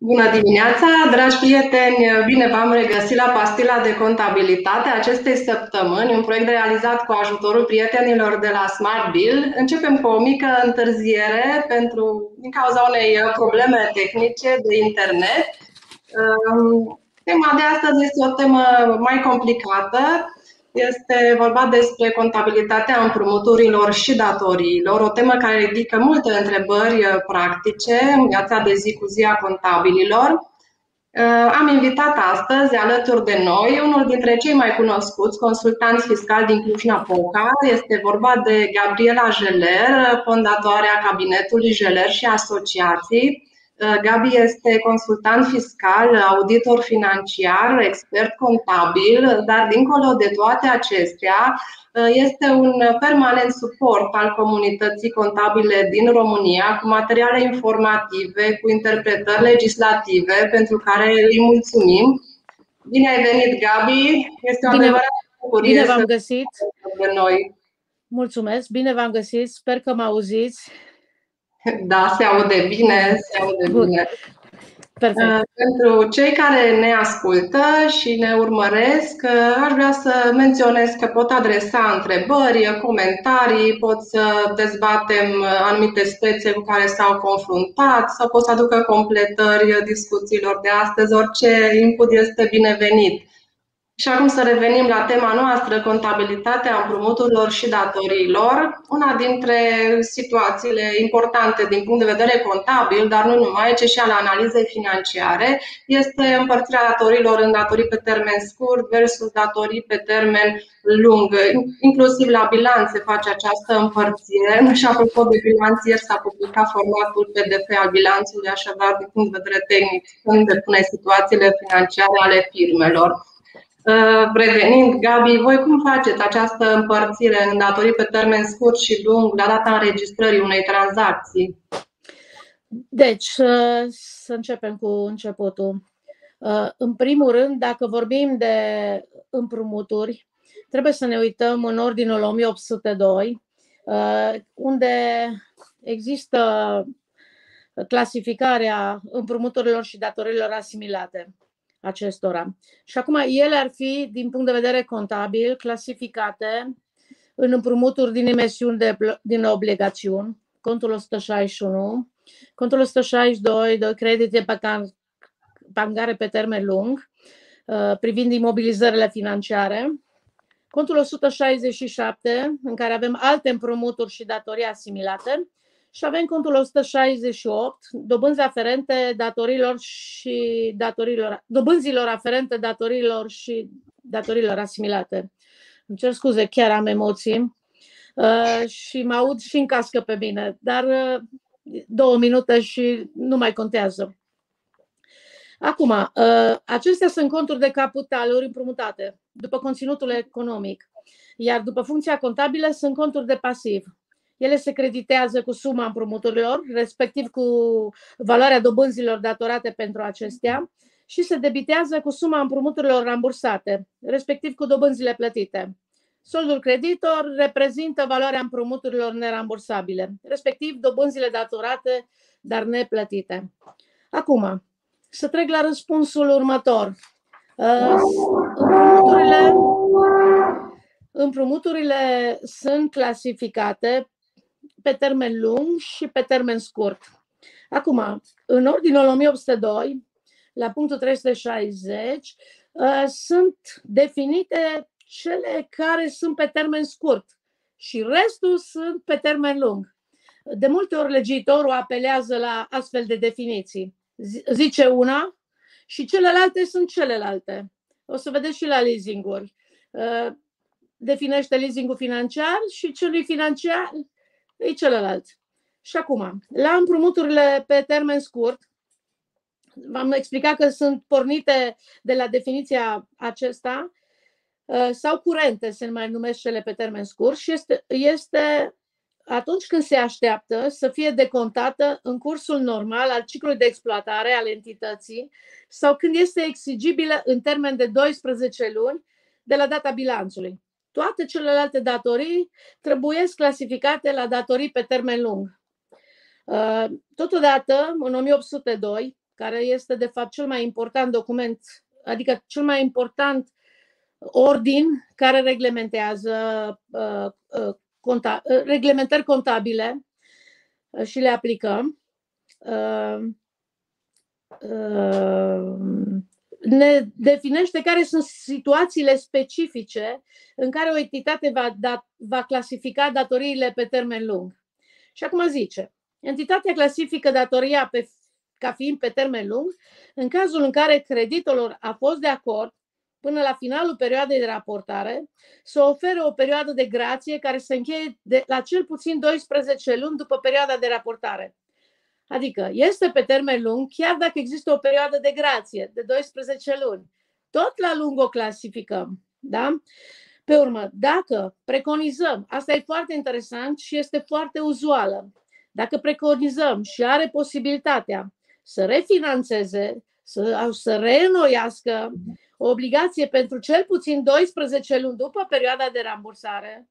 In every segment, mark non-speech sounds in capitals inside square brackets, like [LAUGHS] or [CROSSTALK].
Bună dimineața, dragi prieteni! Bine v-am regăsit la Pastila de Contabilitate acestei săptămâni, un proiect realizat cu ajutorul prietenilor de la Smart Bill. Începem cu o mică întârziere pentru, din cauza unei probleme tehnice de internet. Tema de astăzi este o temă mai complicată, este vorba despre contabilitatea împrumuturilor și datoriilor, o temă care ridică multe întrebări uh, practice în viața de zi cu zi a contabililor. Uh, am invitat astăzi alături de noi unul dintre cei mai cunoscuți consultanți fiscali din Cluj-Napoca. Este vorba de Gabriela Jeler, fondatoarea cabinetului Jeler și Asociații, Uh, Gabi este consultant fiscal, auditor financiar, expert contabil, dar dincolo de toate acestea, uh, este un permanent suport al comunității contabile din România cu materiale informative, cu interpretări legislative, pentru care îi mulțumim. Bine ai venit, Gabi! Este o bine, bucurie bine v-am găsit. de noi. Mulțumesc, bine v-am găsit, sper că mă auziți. [LAUGHS] Da, se aude bine, se aude bine. Perfect. Uh, pentru cei care ne ascultă și ne urmăresc, uh, aș vrea să menționez că pot adresa întrebări, comentarii, pot să dezbatem uh, anumite spețe cu care s-au confruntat sau pot să aducă completări discuțiilor de astăzi. Orice input este binevenit. Și acum să revenim la tema noastră, contabilitatea împrumuturilor și datoriilor. Una dintre situațiile importante din punct de vedere contabil, dar nu numai, ci și al analizei financiare, este împărțirea datoriilor în datorii pe termen scurt versus datorii pe termen lung. Inclusiv la bilanț se face această împărțire. [LAUGHS] Și apropo de bilanț, ieri s-a publicat formatul PDF al bilanțului, așadar, din punct de vedere tehnic, când depune situațiile financiare ale firmelor. Revenind, Gabi, voi cum faceți această împărțire în datorii pe termen scurt și lung la data înregistrării unei tranzacții? Deci, să începem cu începutul. În primul rând, dacă vorbim de împrumuturi, trebuie să ne uităm în ordinul 1802, unde există clasificarea împrumuturilor și datorilor asimilate acestora. Și acum ele ar fi, din punct de vedere contabil, clasificate în împrumuturi din emisiuni de, din obligațiuni, contul 161, contul 162 de credite pangare pe termen lung, uh, privind imobilizările financiare, contul 167, în care avem alte împrumuturi și datorii asimilate, și avem contul 168, dobânzi aferente datorilor și datorilor, dobânzilor aferente datorilor și datorilor asimilate. Îmi cer scuze, chiar am emoții uh, și mă aud și în cască pe mine, dar uh, două minute și nu mai contează. Acum, uh, acestea sunt conturi de capitaluri împrumutate după conținutul economic, iar după funcția contabilă sunt conturi de pasiv. Ele se creditează cu suma împrumuturilor, respectiv cu valoarea dobânzilor datorate pentru acestea și se debitează cu suma împrumuturilor rambursate, respectiv cu dobânzile plătite. Soldul creditor reprezintă valoarea împrumuturilor nerambursabile, respectiv dobânzile datorate, dar neplătite. Acum, să trec la răspunsul următor. Uh, împrumuturile, împrumuturile sunt clasificate pe termen lung și pe termen scurt. Acum, în ordinul 1802, la punctul 360, uh, sunt definite cele care sunt pe termen scurt și restul sunt pe termen lung. De multe ori legitorul apelează la astfel de definiții. Zice una și celelalte sunt celelalte. O să vedeți și la leasinguri. Uh, definește leasingul financiar și celui financiar e celălalt. Și acum, la împrumuturile pe termen scurt, v-am explicat că sunt pornite de la definiția acesta uh, sau curente, se mai numesc cele pe termen scurt, și este, este atunci când se așteaptă să fie decontată în cursul normal al ciclului de exploatare al entității sau când este exigibilă în termen de 12 luni de la data bilanțului. Toate celelalte datorii trebuie clasificate la datorii pe termen lung. Uh, totodată, în 1802, care este de fapt cel mai important document, adică cel mai important ordin care reglementează uh, uh, conta, uh, reglementări contabile uh, și le aplicăm. Uh, uh, ne definește care sunt situațiile specifice în care o entitate va, da, va clasifica datoriile pe termen lung. Și acum zice, entitatea clasifică datoria pe, ca fiind pe termen lung în cazul în care creditorul a fost de acord până la finalul perioadei de raportare să ofere o perioadă de grație care să încheie de, la cel puțin 12 luni după perioada de raportare. Adică este pe termen lung, chiar dacă există o perioadă de grație de 12 luni. Tot la lung o clasificăm. Da? Pe urmă, dacă preconizăm, asta e foarte interesant și este foarte uzuală, dacă preconizăm și are posibilitatea să refinanțeze, să, să reînnoiască o obligație pentru cel puțin 12 luni după perioada de rambursare,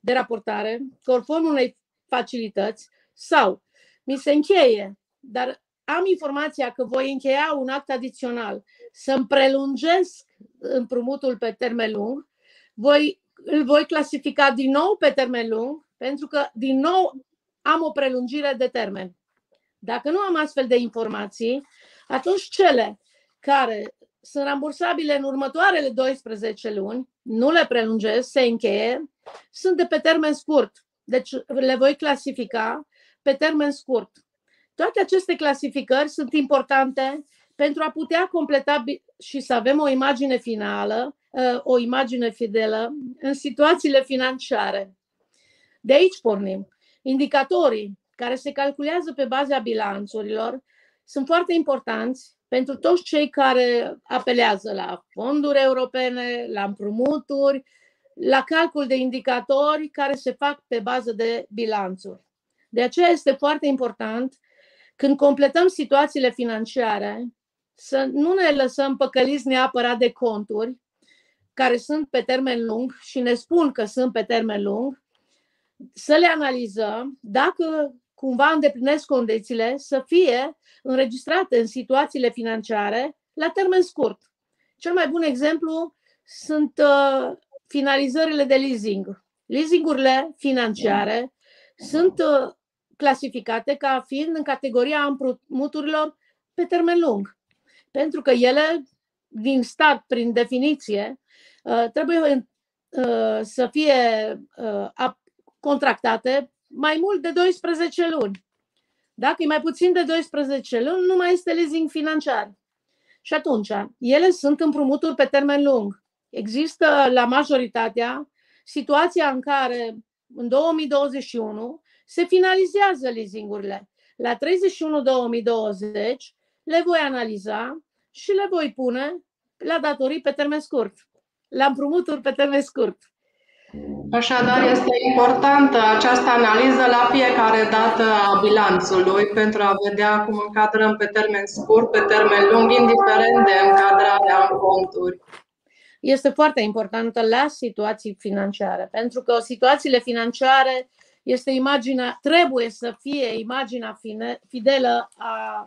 de raportare, conform unei facilități, sau mi se încheie, dar am informația că voi încheia un act adițional, să-mi prelungesc împrumutul pe termen lung, voi, îl voi clasifica din nou pe termen lung, pentru că din nou am o prelungire de termen. Dacă nu am astfel de informații, atunci cele care sunt rambursabile în următoarele 12 luni, nu le prelungesc, se încheie, sunt de pe termen scurt. Deci le voi clasifica pe termen scurt. Toate aceste clasificări sunt importante pentru a putea completa și să avem o imagine finală, ă, o imagine fidelă în situațiile financiare. De aici pornim. Indicatorii care se calculează pe baza bilanțurilor sunt foarte importanți pentru toți cei care apelează la fonduri europene, la împrumuturi, la calcul de indicatori care se fac pe bază de bilanțuri. De aceea este foarte important când completăm situațiile financiare să nu ne lăsăm păcăliți neapărat de conturi care sunt pe termen lung și ne spun că sunt pe termen lung, să le analizăm dacă cumva îndeplinesc condițiile să fie înregistrate în situațiile financiare la termen scurt. Cel mai bun exemplu sunt uh, finalizările de leasing. Leasingurile financiare sunt uh, clasificate ca fiind în categoria împrumuturilor pe termen lung. Pentru că ele, din start, prin definiție, uh, trebuie să fie contractate mai mult de 12 luni. Dacă e mai puțin de 12 luni, nu mai este leasing financiar. Și atunci, ele sunt împrumuturi pe termen lung. Există la majoritatea situația în care în 2021 se finalizează leasingurile. La 31 2020 le voi analiza și le voi pune la datorii pe termen scurt, la împrumuturi pe termen scurt. Așadar, este importantă această analiză la fiecare dată a bilanțului pentru a vedea cum încadrăm pe termen scurt, pe termen lung, indiferent de încadrarea în conturi. Este foarte importantă la situații financiare, pentru că situațiile financiare este imaginea, trebuie să fie imaginea fidelă a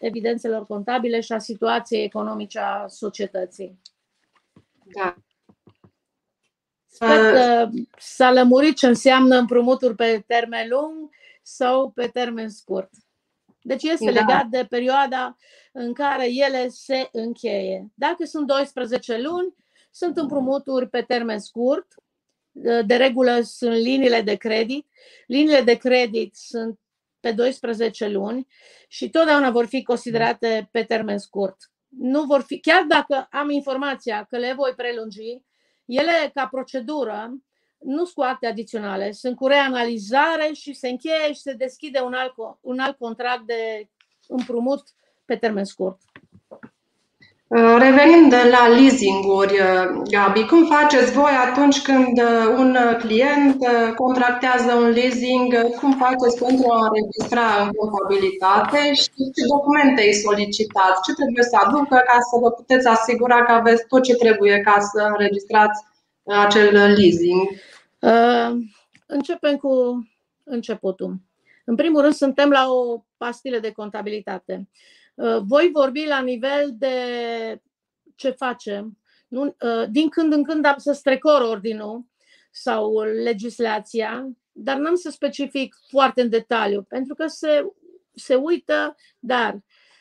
evidențelor contabile și a situației economice a societății. Da. Sper că s-a lămurit ce înseamnă împrumuturi pe termen lung sau pe termen scurt. Deci este da. legat de perioada în care ele se încheie. Dacă sunt 12 luni, sunt împrumuturi pe termen scurt. De regulă sunt liniile de credit. Liniile de credit sunt pe 12 luni și totdeauna vor fi considerate pe termen scurt. Nu vor fi, chiar dacă am informația că le voi prelungi, ele, ca procedură, nu sunt cu acte adiționale, sunt cu reanalizare și se încheie și se deschide un alt, un alt contract de împrumut pe termen scurt. Uh, Revenind de la leasinguri, uh, Gabi, cum faceți voi atunci când uh, un client contractează un leasing? Cum faceți pentru a înregistra în contabilitate și ce documente îi solicitați? Ce trebuie să aducă ca să vă puteți asigura că aveți tot ce trebuie ca să înregistrați acel leasing? Începem cu începutul. În primul rând, suntem la o pastilă de contabilitate. Uh, voi vorbi la nivel de ce facem. Nu, uh, din când în când am să strecor ordinul sau legislația, dar n-am să specific foarte în detaliu, pentru că se, se uită, dar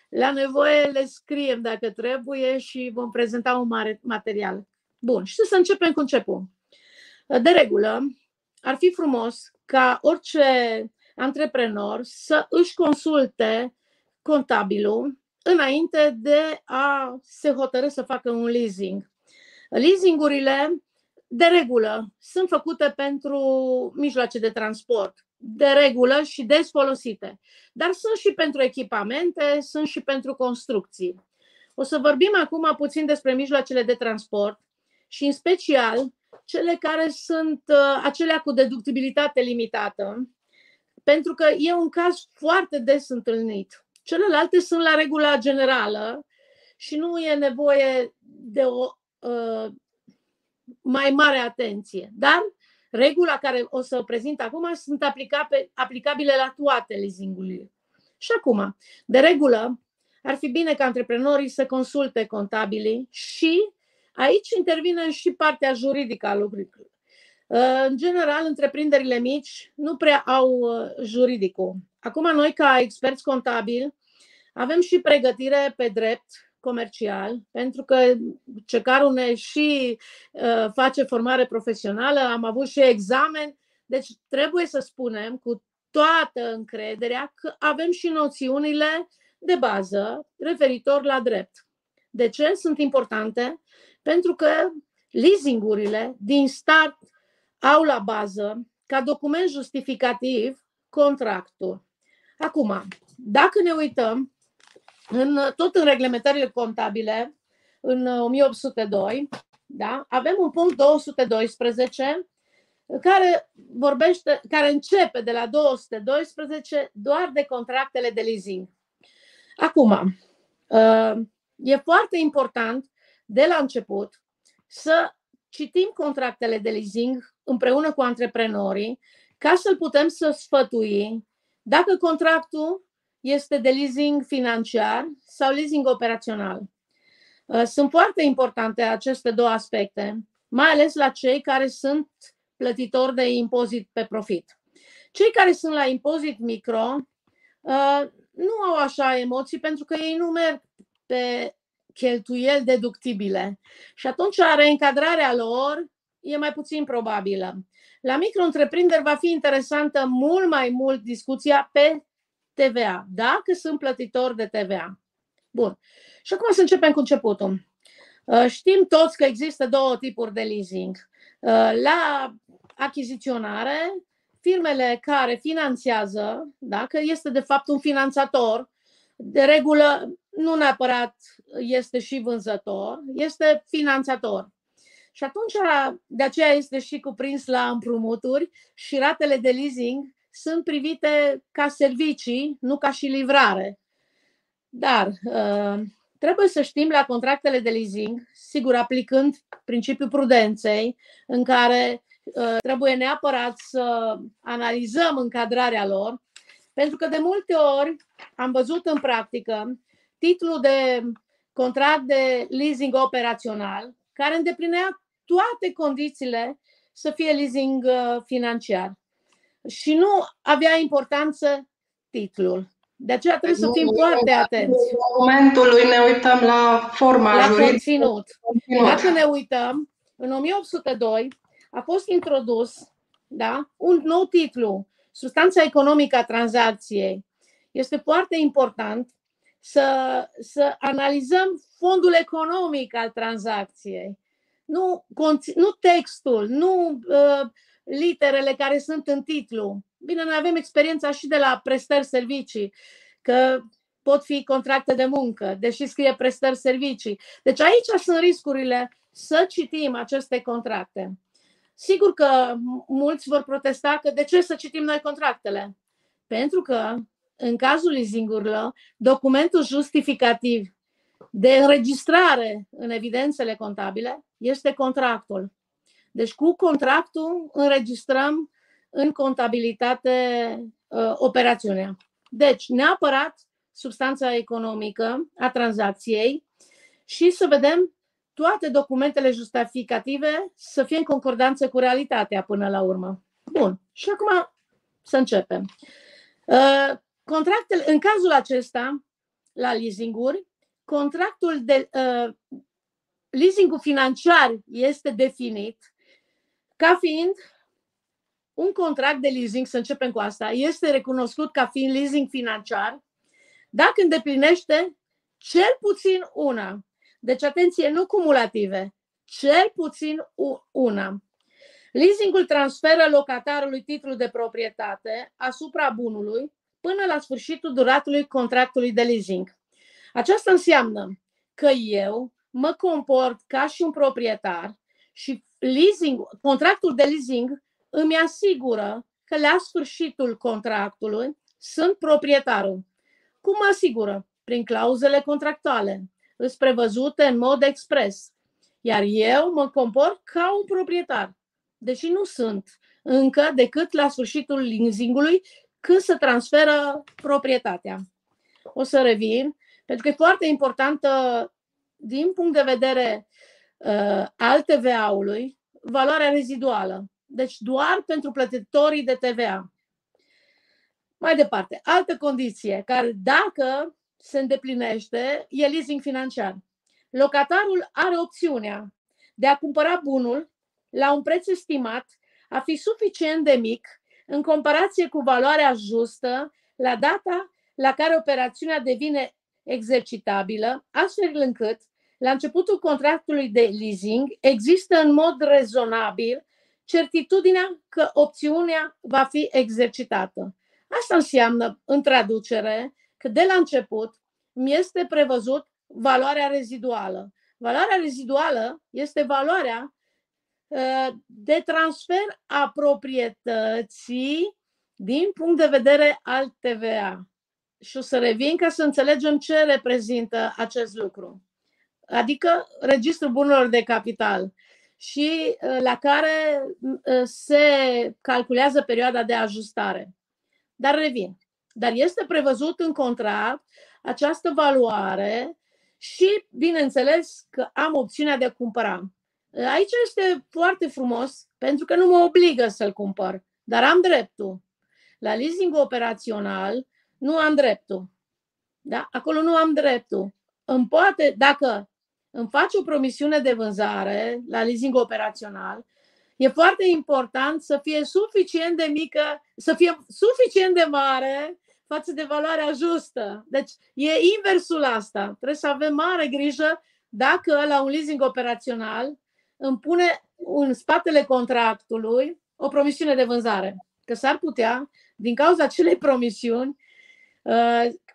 la nevoie le scriem dacă trebuie și vom prezenta un mare material. Bun, și să începem cu început. De regulă, ar fi frumos ca orice antreprenor să își consulte contabilul înainte de a se hotărâ să facă un leasing. Leasingurile, de regulă, sunt făcute pentru mijloace de transport, de regulă și des folosite, dar sunt și pentru echipamente, sunt și pentru construcții. O să vorbim acum puțin despre mijloacele de transport și, în special, cele care sunt uh, acelea cu deductibilitate limitată, pentru că e un caz foarte des întâlnit. Celelalte sunt la regula generală și nu e nevoie de o uh, mai mare atenție. Dar regula care o să o prezint acum sunt aplicabile la toate leasingurile. Și acum, de regulă, ar fi bine ca antreprenorii să consulte contabilii și aici intervine și partea juridică a lucrurilor. Uh, în general, întreprinderile mici nu prea au uh, juridicul. Acum, noi, ca experți contabili, avem și pregătire pe drept comercial, pentru că cecarul ne și uh, face formare profesională, am avut și examen, deci trebuie să spunem cu toată încrederea că avem și noțiunile de bază referitor la drept. De ce sunt importante? Pentru că leasingurile din start au la bază, ca document justificativ, contractul. Acum, dacă ne uităm în, tot în reglementările contabile, în 1802, da, avem un punct 212 care vorbește, care începe de la 212 doar de contractele de leasing. Acum, uh, e foarte important de la început să citim contractele de leasing împreună cu antreprenorii ca să-l putem să sfătui dacă contractul este de leasing financiar sau leasing operațional. Uh, sunt foarte importante aceste două aspecte, mai ales la cei care sunt plătitori de impozit pe profit. Cei care sunt la impozit micro uh, nu au așa emoții pentru că ei nu merg pe cheltuieli deductibile și atunci reîncadrarea lor e mai puțin probabilă. La micro-întreprinderi va fi interesantă mult mai mult discuția pe TVA, dacă sunt plătitori de TVA. Bun. Și acum să începem cu începutul. Uh, știm toți că există două tipuri de leasing. Uh, la achiziționare, firmele care finanțează, dacă este de fapt un finanțator, de regulă nu neapărat este și vânzător, este finanțator. Și atunci, de aceea este și cuprins la împrumuturi și ratele de leasing sunt privite ca servicii, nu ca și livrare. Dar uh, trebuie să știm la contractele de leasing, sigur aplicând principiul prudenței, în care uh, trebuie neapărat să analizăm încadrarea lor, pentru că de multe ori am văzut în practică titlul de contract de leasing operațional, care îndeplinea toate condițiile să fie leasing uh, financiar și nu avea importanță titlul. De aceea trebuie să fim foarte atenți. În momentului ne uităm la forma la conținut. conținut. Dacă ne uităm, în 1802 a fost introdus da, un nou titlu, Substanța economică a tranzacției. Este foarte important să, să analizăm fondul economic al tranzacției. Nu, nu textul, nu uh, literele care sunt în titlu. Bine, noi avem experiența și de la prestări servicii, că pot fi contracte de muncă, deși scrie prestări servicii. Deci aici sunt riscurile să citim aceste contracte. Sigur că mulți vor protesta că de ce să citim noi contractele? Pentru că, în cazul leasingurilor, documentul justificativ de înregistrare în evidențele contabile este contractul. Deci cu contractul înregistrăm în contabilitate uh, operațiunea. Deci, neapărat substanța economică a tranzacției și să vedem toate documentele justificative să fie în concordanță cu realitatea până la urmă. Bun. Și acum să începem. Uh, contractele, în cazul acesta, la leasinguri, contractul de uh, leasingul financiar este definit ca fiind un contract de leasing, să începem cu asta, este recunoscut ca fiind leasing financiar dacă îndeplinește cel puțin una. Deci, atenție, nu cumulative, cel puțin una. Leasingul transferă locatarului titlul de proprietate asupra bunului până la sfârșitul duratului contractului de leasing. Aceasta înseamnă că eu mă comport ca și un proprietar și leasing, contractul de leasing îmi asigură că la sfârșitul contractului sunt proprietarul. Cum mă asigură? Prin clauzele contractuale. Îs prevăzute în mod expres. Iar eu mă comport ca un proprietar. Deși nu sunt încă decât la sfârșitul leasingului când se transferă proprietatea. O să revin, pentru că e foarte importantă din punct de vedere uh, al TVA-ului, valoarea reziduală. Deci doar pentru plătitorii de TVA. Mai departe, altă condiție care dacă se îndeplinește e leasing financiar. Locatarul are opțiunea de a cumpăra bunul la un preț estimat a fi suficient de mic în comparație cu valoarea justă la data la care operațiunea devine exercitabilă, astfel încât la începutul contractului de leasing există în mod rezonabil certitudinea că opțiunea va fi exercitată. Asta înseamnă, în traducere, că de la început mi este prevăzut valoarea reziduală. Valoarea reziduală este valoarea uh, de transfer a proprietății din punct de vedere al TVA. Și o să revin ca să înțelegem ce reprezintă acest lucru. Adică registrul bunurilor de capital și uh, la care uh, se calculează perioada de ajustare. Dar revin. Dar este prevăzut în contract această valoare și, bineînțeles, că am opțiunea de a cumpăra. Aici este foarte frumos pentru că nu mă obligă să-l cumpăr, dar am dreptul. La leasing operațional nu am dreptul. Da? Acolo nu am dreptul. Îmi poate, dacă îmi face o promisiune de vânzare la leasing operațional, e foarte important să fie suficient de mică, să fie suficient de mare față de valoarea justă. Deci e inversul asta. Trebuie să avem mare grijă dacă la un leasing operațional îmi pune în spatele contractului o promisiune de vânzare. Că s-ar putea, din cauza acelei promisiuni, uh,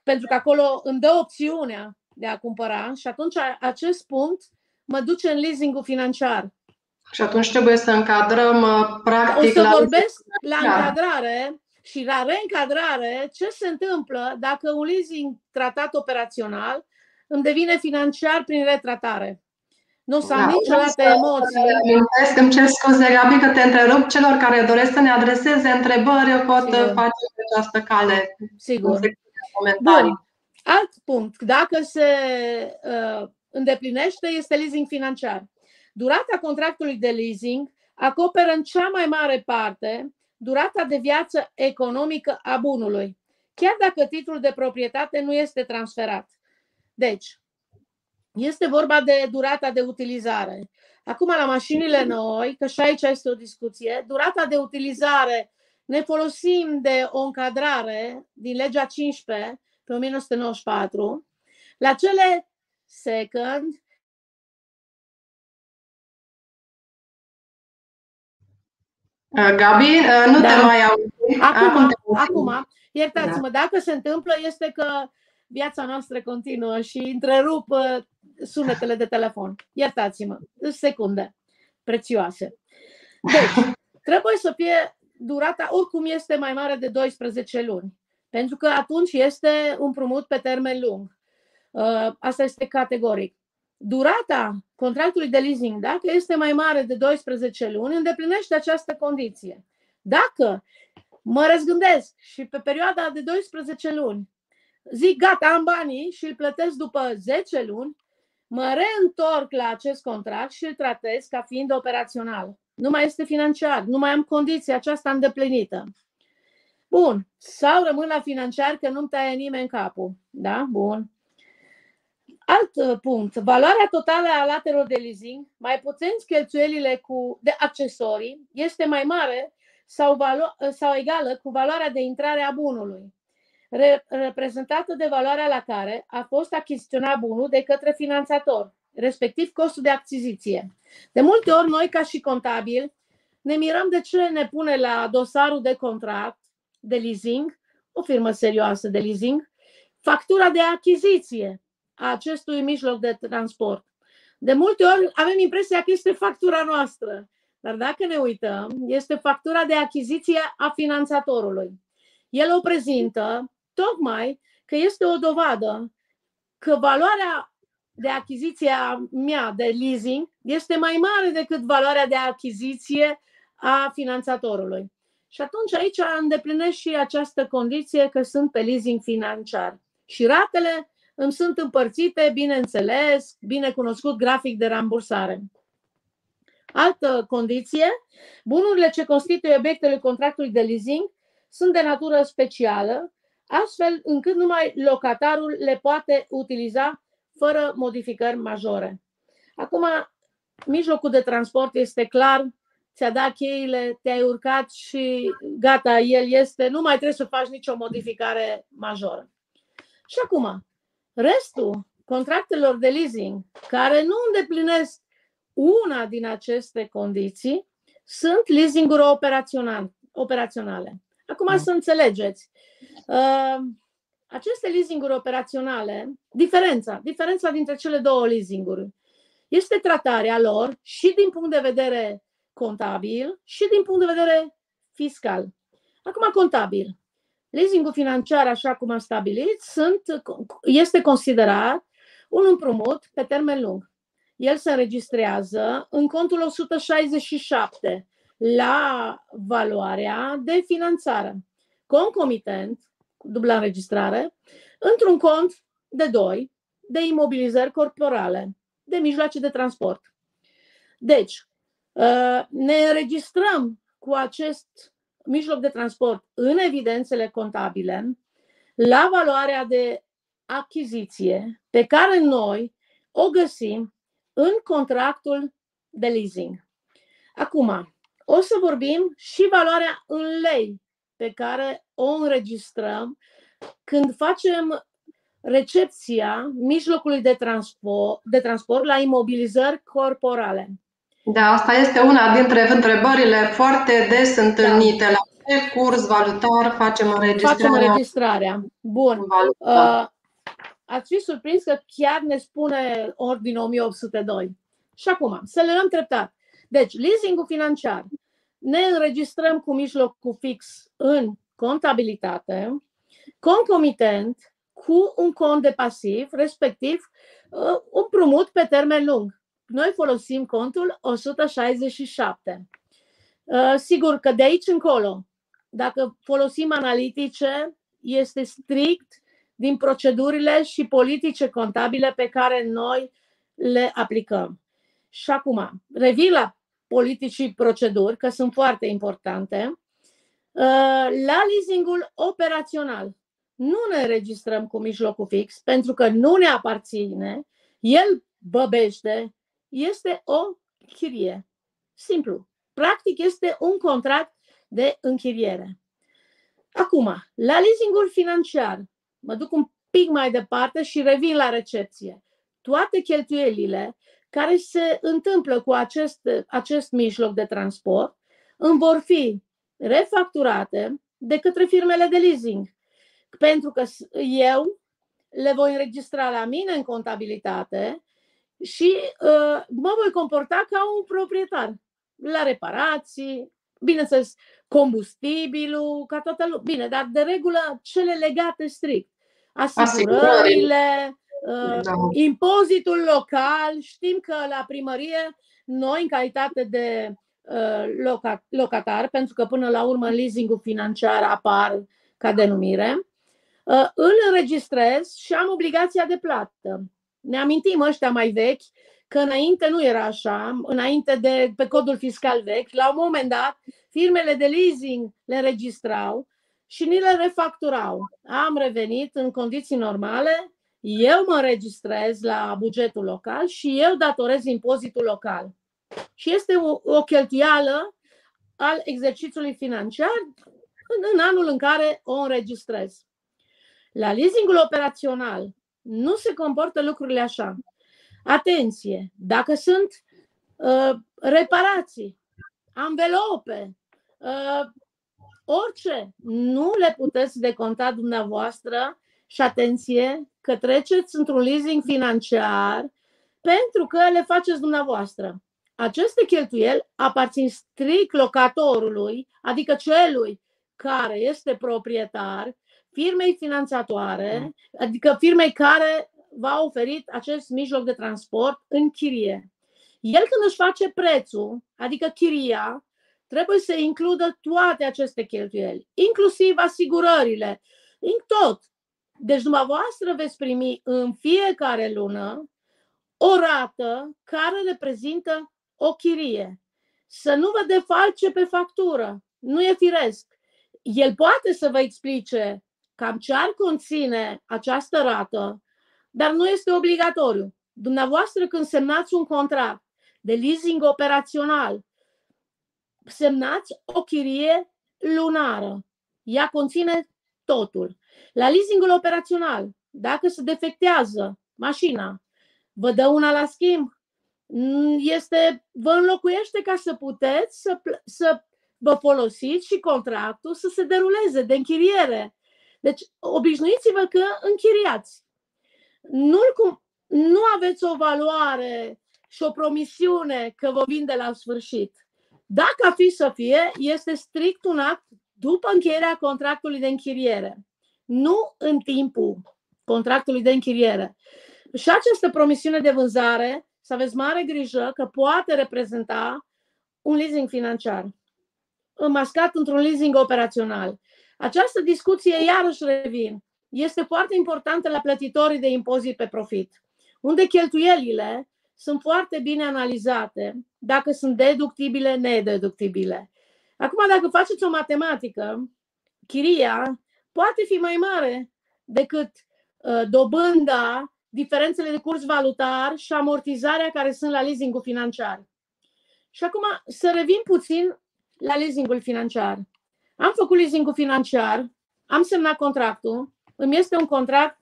pentru că acolo îmi dă opțiunea de a cumpăra și atunci acest punct mă duce în leasingul financiar. Și atunci trebuie să încadrăm uh, practic. O să la vorbesc la încadrare și la reîncadrare ce se întâmplă dacă un leasing tratat operațional îmi devine financiar prin retratare. Nu să am da, niciodată emoții. Amintesc, îmi cer scuze, Gabi, că te întrerup. Celor care doresc să ne adreseze întrebări, pot Sigur. face pe această cale. Sigur. Bun. Alt punct, dacă se uh, îndeplinește, este leasing financiar. Durata contractului de leasing acoperă în cea mai mare parte durata de viață economică a bunului, chiar dacă titlul de proprietate nu este transferat. Deci, este vorba de durata de utilizare. Acum, la mașinile noi, că și aici este o discuție, durata de utilizare, ne folosim de o încadrare din legea 15 pe 1994, la cele second, uh, Gabi, uh, nu da. te mai aud. Acum, acum, acum iertați-mă, da. dacă se întâmplă este că viața noastră continuă și întrerup uh, sunetele de telefon. Iertați-mă, secunde prețioase. Deci, trebuie să fie durata, oricum este mai mare de 12 luni. Pentru că atunci este un prumut pe termen lung. Uh, asta este categoric. Durata contractului de leasing, dacă este mai mare de 12 luni, îndeplinește această condiție. Dacă mă răzgândesc și pe perioada de 12 luni zic gata, am banii și îl plătesc după 10 luni, mă reîntorc la acest contract și îl tratez ca fiind operațional. Nu mai este financiar, nu mai am condiția aceasta îndeplinită. Bun. Sau rămân la financiar că nu-mi taie nimeni capul. Da? Bun. Alt uh, punct. Valoarea totală a latelor de leasing, mai puțin cheltuielile cu, de accesorii, este mai mare sau, valo- uh, sau egală cu valoarea de intrare a bunului, re- reprezentată de valoarea la care a fost achiziționat bunul de către finanțator, respectiv costul de achiziție. De multe ori, noi, ca și contabili, ne mirăm de ce ne pune la dosarul de contract de leasing, o firmă serioasă de leasing, factura de achiziție a acestui mijloc de transport. De multe ori avem impresia că este factura noastră, dar dacă ne uităm, este factura de achiziție a finanțatorului. El o prezintă tocmai că este o dovadă că valoarea de achiziție a mea de leasing este mai mare decât valoarea de achiziție a finanțatorului. Și atunci aici îndeplinesc și această condiție că sunt pe leasing financiar. Și ratele îmi sunt împărțite, bineînțeles, bine cunoscut grafic de rambursare. Altă condiție, bunurile ce constituie obiectele contractului de leasing sunt de natură specială, astfel încât numai locatarul le poate utiliza fără modificări majore. Acum, mijlocul de transport este clar, ți-a dat cheile, te-ai urcat și gata, el este, nu mai trebuie să faci nicio modificare majoră. Și acum, restul contractelor de leasing care nu îndeplinesc una din aceste condiții sunt leasinguri operaționale. Acum mm. să înțelegeți. Uh, aceste leasinguri operaționale, diferența, diferența dintre cele două leasinguri, este tratarea lor și din punct de vedere contabil și din punct de vedere fiscal. Acum, contabil. Leasingul financiar, așa cum am stabilit, sunt, este considerat un împrumut pe termen lung. El se înregistrează în contul 167 la valoarea de finanțare. Concomitent, cu dubla înregistrare, într-un cont de doi de imobilizări corporale, de mijloace de transport. Deci, Uh, ne înregistrăm cu acest mijloc de transport în evidențele contabile la valoarea de achiziție pe care noi o găsim în contractul de leasing. Acum, o să vorbim și valoarea în lei pe care o înregistrăm când facem recepția mijlocului de transport, de transport la imobilizări corporale. Da, asta este una dintre întrebările foarte des da. întâlnite. Da. La ce curs valutar facem înregistrarea? Facem înregistrarea. Bun. Uh, ați fi surprins că chiar ne spune ordine 1802. Și acum, să le luăm treptat. Deci, leasingul financiar. Ne înregistrăm cu mijlocul fix în contabilitate, concomitent cu un cont de pasiv, respectiv uh, un prumut pe termen lung noi folosim contul 167. Uh, sigur că de aici încolo, dacă folosim analitice, este strict din procedurile și politice contabile pe care noi le aplicăm. Și acum, revin la politici și proceduri, că sunt foarte importante. Uh, la leasingul operațional, nu ne înregistrăm cu mijlocul fix pentru că nu ne aparține, el băbește este o chirie. Simplu. Practic este un contract de închiriere. Acum, la leasingul financiar, mă duc un pic mai departe și revin la recepție. Toate cheltuielile care se întâmplă cu acest, acest mijloc de transport îmi vor fi refacturate de către firmele de leasing. Pentru că eu le voi înregistra la mine în contabilitate și uh, mă voi comporta ca un proprietar la reparații, bineînțeles, combustibilul, ca toată lumea. Bine, dar de regulă cele legate strict. Asigurările, uh, da. impozitul local. Știm că la primărie, noi, în calitate de uh, locatar, pentru că până la urmă leasingul financiar apar ca denumire, uh, îl înregistrez și am obligația de plată. Ne amintim ăștia mai vechi că înainte nu era așa, înainte de pe codul fiscal vechi, la un moment dat, firmele de leasing le înregistrau și ni le refacturau. Am revenit în condiții normale, eu mă înregistrez la bugetul local și eu datorez impozitul local. Și este o, o cheltuială al exercițiului financiar în, în anul în care o înregistrez. La leasingul operațional nu se comportă lucrurile așa. Atenție, dacă sunt uh, reparații, anvelope, uh, orice, nu le puteți deconta dumneavoastră și atenție că treceți într-un leasing financiar pentru că le faceți dumneavoastră. Aceste cheltuieli aparțin strict locatorului, adică celui care este proprietar, firmei finanțatoare, adică firmei care v-a oferit acest mijloc de transport în chirie. El când își face prețul, adică chiria, trebuie să includă toate aceste cheltuieli, inclusiv asigurările, în tot. Deci dumneavoastră veți primi în fiecare lună o rată care reprezintă o chirie. Să nu vă defalce pe factură. Nu e firesc. El poate să vă explice cam ce ar conține această rată, dar nu este obligatoriu. Dumneavoastră, când semnați un contract de leasing operațional, semnați o chirie lunară. Ea conține totul. La leasingul operațional, dacă se defectează mașina, vă dă una la schimb, este, vă înlocuiește ca să puteți să, să vă folosiți și contractul să se deruleze de închiriere. Deci, obișnuiți-vă că închiriați. nu cum, nu aveți o valoare și o promisiune că vă vinde la sfârșit. Dacă a fi să fie, este strict un act după încheierea contractului de închiriere, nu în timpul contractului de închiriere. Și această promisiune de vânzare, să aveți mare grijă că poate reprezenta un leasing financiar, înmascat într-un leasing operațional. Această discuție, iarăși revin, este foarte importantă la plătitorii de impozit pe profit, unde cheltuielile sunt foarte bine analizate dacă sunt deductibile, nedeductibile. Acum, dacă faceți o matematică, chiria poate fi mai mare decât uh, dobânda, diferențele de curs valutar și amortizarea care sunt la leasingul financiar. Și acum să revin puțin la leasingul financiar. Am făcut leasingul financiar, am semnat contractul, îmi este un contract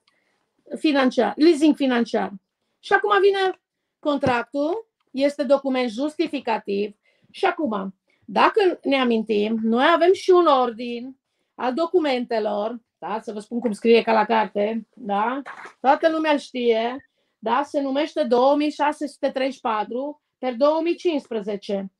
financiar, leasing financiar. Și acum vine contractul, este document justificativ și acum, dacă ne amintim, noi avem și un ordin al documentelor, da? să vă spun cum scrie ca la carte, da? toată lumea îl știe, da? se numește 2634 per 2015.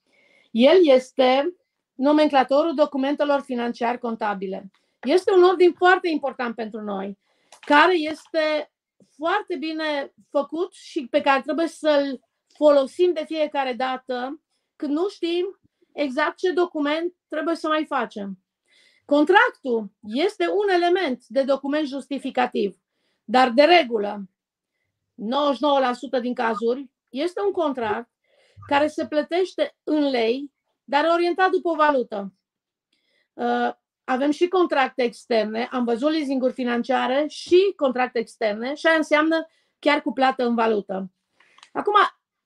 El este nomenclatorul documentelor financiar contabile. Este un ordin foarte important pentru noi, care este foarte bine făcut și pe care trebuie să-l folosim de fiecare dată când nu știm exact ce document trebuie să mai facem. Contractul este un element de document justificativ, dar de regulă, 99% din cazuri, este un contract care se plătește în lei dar orientat după o valută. Uh, avem și contracte externe, am văzut leasinguri financiare și contracte externe și aia înseamnă chiar cu plată în valută. Acum,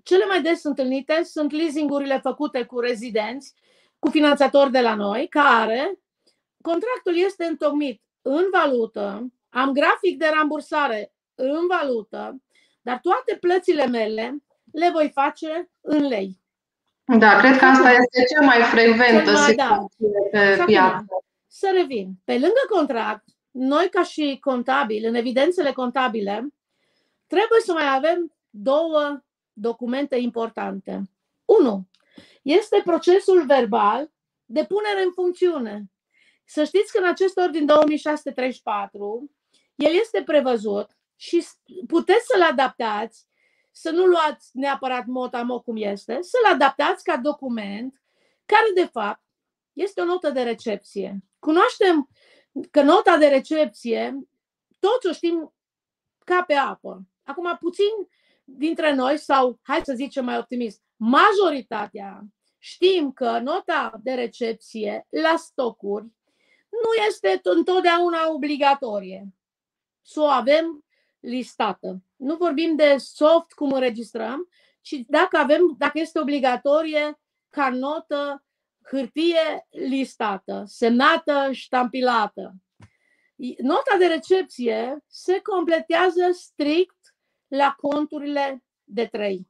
cele mai des întâlnite sunt leasingurile făcute cu rezidenți, cu finanțatori de la noi, care contractul este întocmit în valută, am grafic de rambursare în valută, dar toate plățile mele le voi face în lei. Da, cred că asta este cea mai frecventă mai, da. pe piață. Să revin. Pe lângă contract, noi ca și contabili, în evidențele contabile, trebuie să mai avem două documente importante. Unu, este procesul verbal de punere în funcțiune. Să știți că în acest ordin 2634, el este prevăzut și puteți să-l adaptați să nu luați neapărat motamo cum este, să-l adaptați ca document care de fapt este o notă de recepție. Cunoaștem că nota de recepție toți o știm ca pe apă. Acum, puțin dintre noi, sau hai să zicem mai optimist, majoritatea știm că nota de recepție la stocuri nu este întotdeauna obligatorie să o avem listată. Nu vorbim de soft cum înregistrăm, ci dacă avem, dacă este obligatorie ca notă hârtie listată, semnată, ștampilată. Nota de recepție se completează strict la conturile de 3.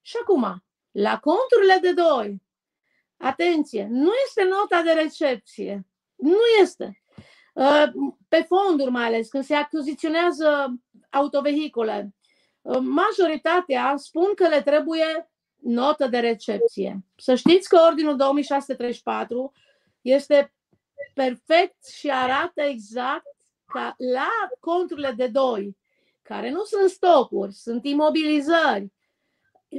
Și acum, la conturile de 2, atenție, nu este nota de recepție. Nu este. Uh, pe fonduri mai ales, când se achiziționează autovehicule, uh, majoritatea spun că le trebuie notă de recepție. Să știți că Ordinul 2634 este perfect și arată exact ca la conturile de doi, care nu sunt stocuri, sunt imobilizări,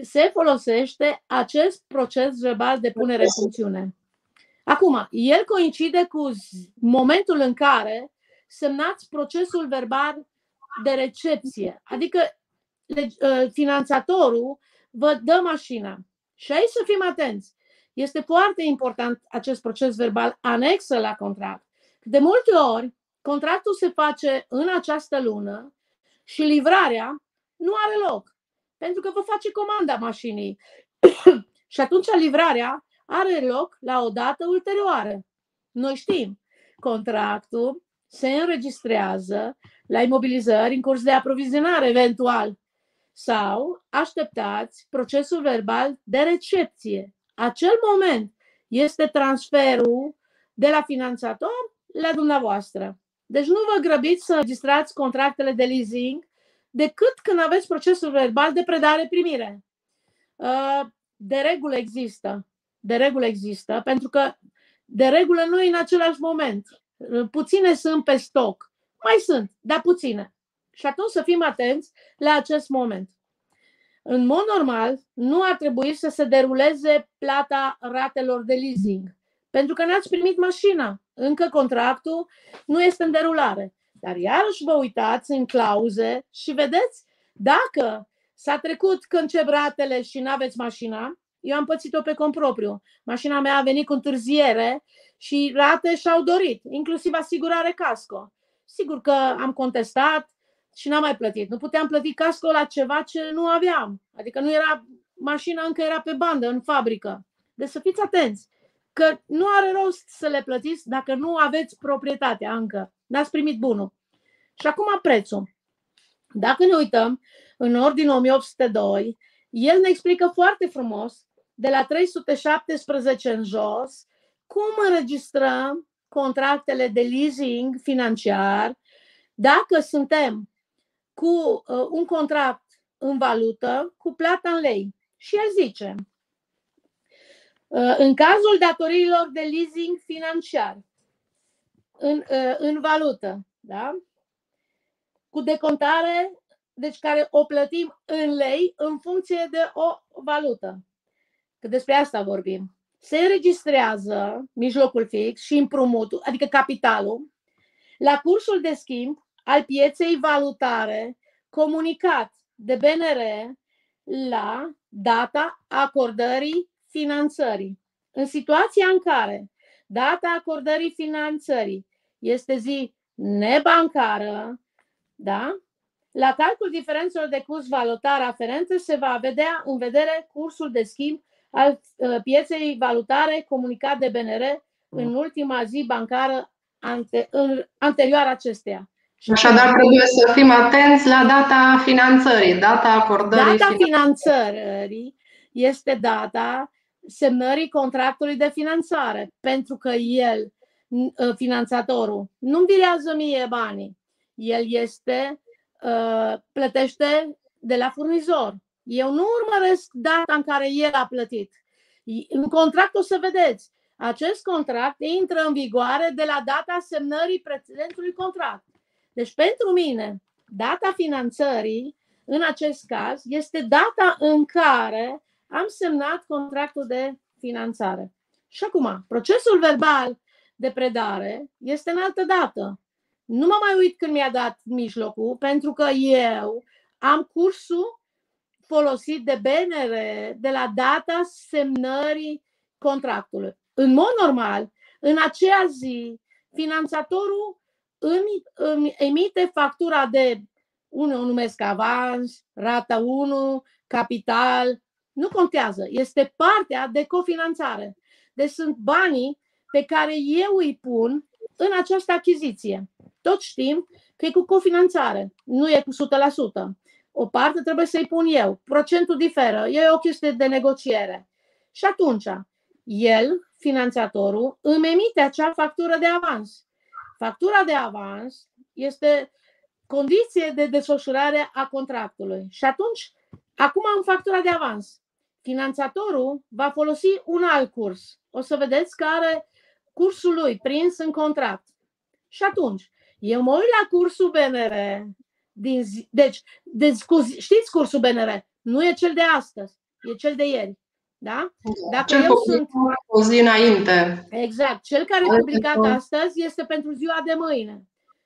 se folosește acest proces verbal de punere în funcțiune. Acum, el coincide cu momentul în care semnați procesul verbal de recepție, adică ă, finanțatorul vă dă mașina. Și aici să fim atenți. Este foarte important acest proces verbal anexă la contract. De multe ori, contractul se face în această lună și livrarea nu are loc. Pentru că vă face comanda mașinii. [COUGHS] și atunci livrarea are loc la o dată ulterioară. Noi știm, contractul se înregistrează la imobilizări în curs de aprovizionare eventual sau așteptați procesul verbal de recepție. Acel moment este transferul de la finanțator la dumneavoastră. Deci nu vă grăbiți să registrați contractele de leasing decât când aveți procesul verbal de predare-primire. Uh, de regulă există. De regulă există, pentru că de regulă nu e în același moment. Puține sunt pe stoc. Mai sunt, dar puține. Și atunci să fim atenți la acest moment. În mod normal, nu ar trebui să se deruleze plata ratelor de leasing, pentru că n-ați primit mașina. Încă contractul nu este în derulare. Dar iarăși vă uitați în clauze și vedeți dacă s-a trecut când încep ratele și nu aveți mașina, eu am pățit-o pe compropriu. Mașina mea a venit cu întârziere și rate și-au dorit, inclusiv asigurare casco. Sigur că am contestat, și n-am mai plătit. Nu puteam plăti casco la ceva ce nu aveam. Adică nu era, mașina încă era pe bandă, în fabrică. Deci să fiți atenți că nu are rost să le plătiți dacă nu aveți proprietatea încă. N-ați primit bunul. Și acum prețul. Dacă ne uităm în ordine 1802, el ne explică foarte frumos de la 317 în jos cum înregistrăm contractele de leasing financiar dacă suntem cu uh, un contract în valută cu plata în lei. Și el zice, uh, în cazul datoriilor de leasing financiar în, uh, în valută, da? cu decontare, deci care o plătim în lei în funcție de o valută. Că despre asta vorbim. Se înregistrează mijlocul fix și împrumutul, adică capitalul, la cursul de schimb al pieței valutare comunicat de BNR la data acordării finanțării. În situația în care data acordării finanțării este zi nebancară, da? la calcul diferențelor de curs valutar aferente se va vedea în vedere cursul de schimb al uh, pieței valutare comunicat de BNR în ultima zi bancară ante, în, anterioară acesteia. Așadar, trebuie să fim atenți la data finanțării, data acordării. Data finanțării este data semnării contractului de finanțare, pentru că el, ă, finanțatorul, nu învirează mie banii. El este, ă, plătește de la furnizor. Eu nu urmăresc data în care el a plătit. În contract o să vedeți, acest contract intră în vigoare de la data semnării precedentului contract. Deci, pentru mine, data finanțării, în acest caz, este data în care am semnat contractul de finanțare. Și acum, procesul verbal de predare este în altă dată. Nu mă mai uit când mi-a dat mijlocul, pentru că eu am cursul folosit de BNR de la data semnării contractului. În mod normal, în aceea zi, finanțatorul îmi, îmi emite factura de, unul o numesc avans, rata 1, capital, nu contează, este partea de cofinanțare. Deci sunt banii pe care eu îi pun în această achiziție. Toți știm că e cu cofinanțare, nu e cu 100%. O parte trebuie să-i pun eu. Procentul diferă, e o chestie de negociere. Și atunci, el, finanțatorul, îmi emite acea factură de avans. Factura de avans este condiție de desfășurare a contractului. Și atunci, acum am factura de avans. Finanțatorul va folosi un alt curs. O să vedeți care cursul lui prins în contract. Și atunci, eu mă uit la cursul BNR. Din zi, deci, deci, știți cursul BNR? Nu e cel de astăzi, e cel de ieri. Da? Dacă cel eu sunt. O zi înainte. Exact. Cel care e publicat astăzi este pentru ziua de mâine.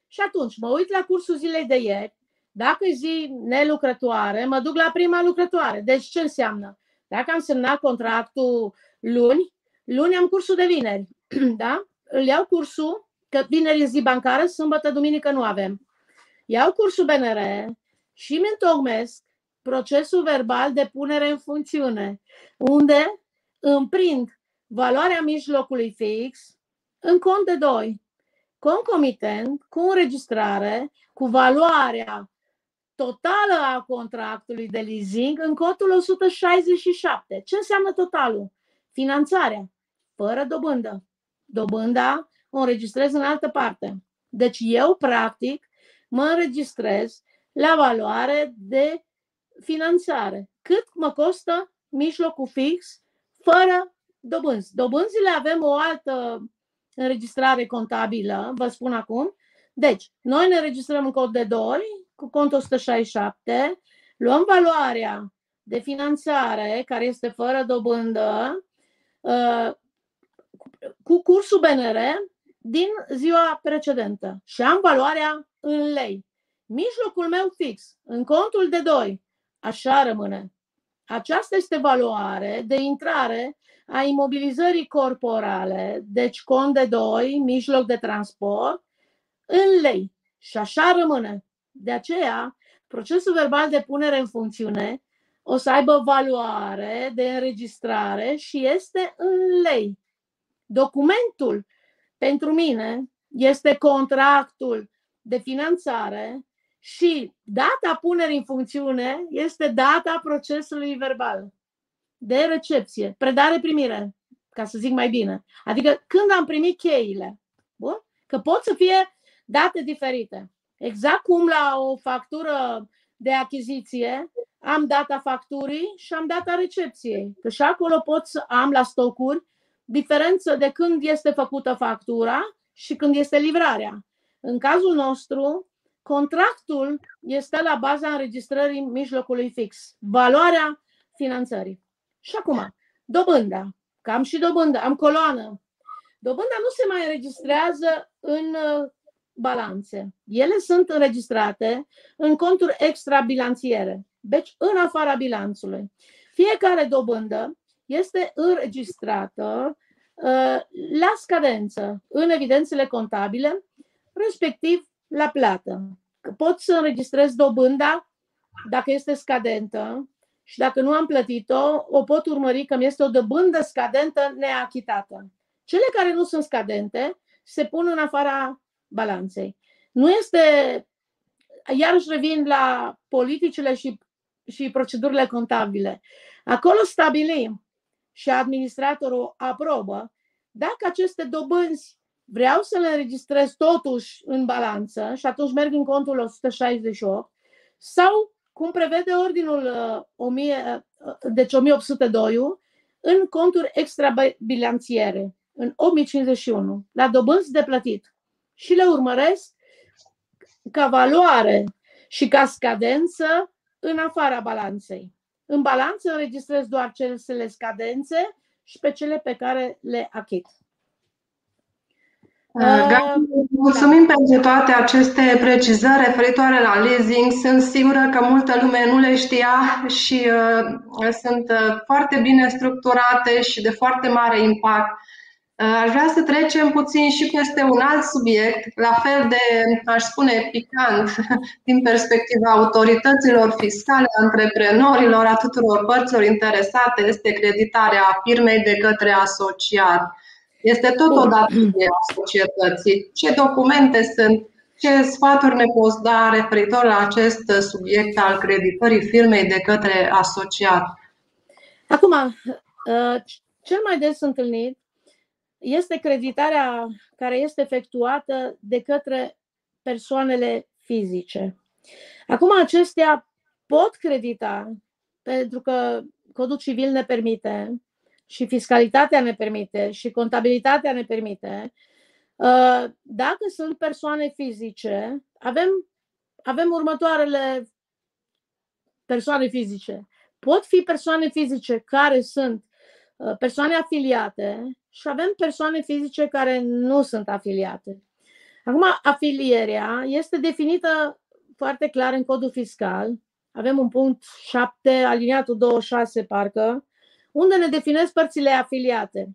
Și atunci mă uit la cursul zilei de ieri. Dacă e zi nelucrătoare, mă duc la prima lucrătoare. Deci ce înseamnă? Dacă am semnat contractul luni, luni am cursul de vineri. [CLEARS THROAT] Da? Îl iau cursul, că vineri e zi bancară, sâmbătă, duminică nu avem. Iau cursul BNR și mi întocmesc procesul verbal de punere în funcțiune, unde împrind valoarea mijlocului fix în cont de 2, concomitent cu înregistrare cu valoarea totală a contractului de leasing în contul 167. Ce înseamnă totalul? Finanțarea, fără dobândă. Dobânda o înregistrez în altă parte. Deci eu, practic, mă înregistrez la valoare de finanțare. Cât mă costă mijlocul fix fără dobânzi. Dobânzile avem o altă înregistrare contabilă, vă spun acum. Deci, noi ne înregistrăm în cod de 2 cu cont 167, luăm valoarea de finanțare care este fără dobândă uh, cu cursul BNR din ziua precedentă și am valoarea în lei. Mijlocul meu fix, în contul de 2, Așa rămâne. Aceasta este valoare de intrare a imobilizării corporale, deci cont de 2, mijloc de transport, în lei. Și așa rămâne. De aceea, procesul verbal de punere în funcțiune o să aibă valoare de înregistrare și este în lei. Documentul pentru mine este contractul de finanțare și data punerii în funcțiune este data procesului verbal de recepție, predare-primire, ca să zic mai bine. Adică când am primit cheile. Bun? Că pot să fie date diferite. Exact cum la o factură de achiziție am data facturii și am data recepției. Că și acolo pot să am la stocuri diferență de când este făcută factura și când este livrarea. În cazul nostru, Contractul este la baza înregistrării mijlocului fix, valoarea finanțării. Și acum, dobânda, că am și dobândă, am coloană. Dobânda nu se mai înregistrează în uh, balanțe. Ele sunt înregistrate în conturi extrabilanțiere, deci în afara bilanțului. Fiecare dobândă este înregistrată uh, la scadență în evidențele contabile, respectiv la plată. Pot să înregistrez dobânda dacă este scadentă și dacă nu am plătit-o, o pot urmări că mi este o dobândă scadentă neachitată. Cele care nu sunt scadente se pun în afara balanței. Nu este, iarăși revin la politicile și, și procedurile contabile. Acolo stabilim și administratorul aprobă dacă aceste dobânzi vreau să le înregistrez totuși în balanță și atunci merg în contul 168 sau, cum prevede ordinul 1000, uh, uh, deci 1802 în conturi extrabilanțiere, în 8051, la dobânzi de plătit. Și le urmăresc ca valoare și ca scadență în afara balanței. În balanță înregistrez doar cele scadențe și pe cele pe care le achit. Uh, mulțumim da. pentru toate aceste precizări referitoare la leasing. Sunt sigură că multă lume nu le știa și uh, sunt uh, foarte bine structurate și de foarte mare impact. Uh, aș vrea să trecem puțin și peste un alt subiect, la fel de, aș spune, picant [LAUGHS] din perspectiva autorităților fiscale, antreprenorilor, a tuturor părților interesate, este creditarea firmei de către asociat. Este tot o datorie a societății. Ce documente sunt? Ce sfaturi ne poți da referitor la acest subiect al creditării firmei de către asociat? Acum, uh, cel mai des întâlnit este creditarea care este efectuată de către persoanele fizice. Acum, acestea pot credita, pentru că codul civil ne permite, și fiscalitatea ne permite, și contabilitatea ne permite. Uh, dacă sunt persoane fizice, avem, avem următoarele persoane fizice. Pot fi persoane fizice care sunt uh, persoane afiliate și avem persoane fizice care nu sunt afiliate. Acum, afilierea este definită foarte clar în codul fiscal. Avem un punct 7, aliniatul 26, parcă, unde ne definesc părțile afiliate.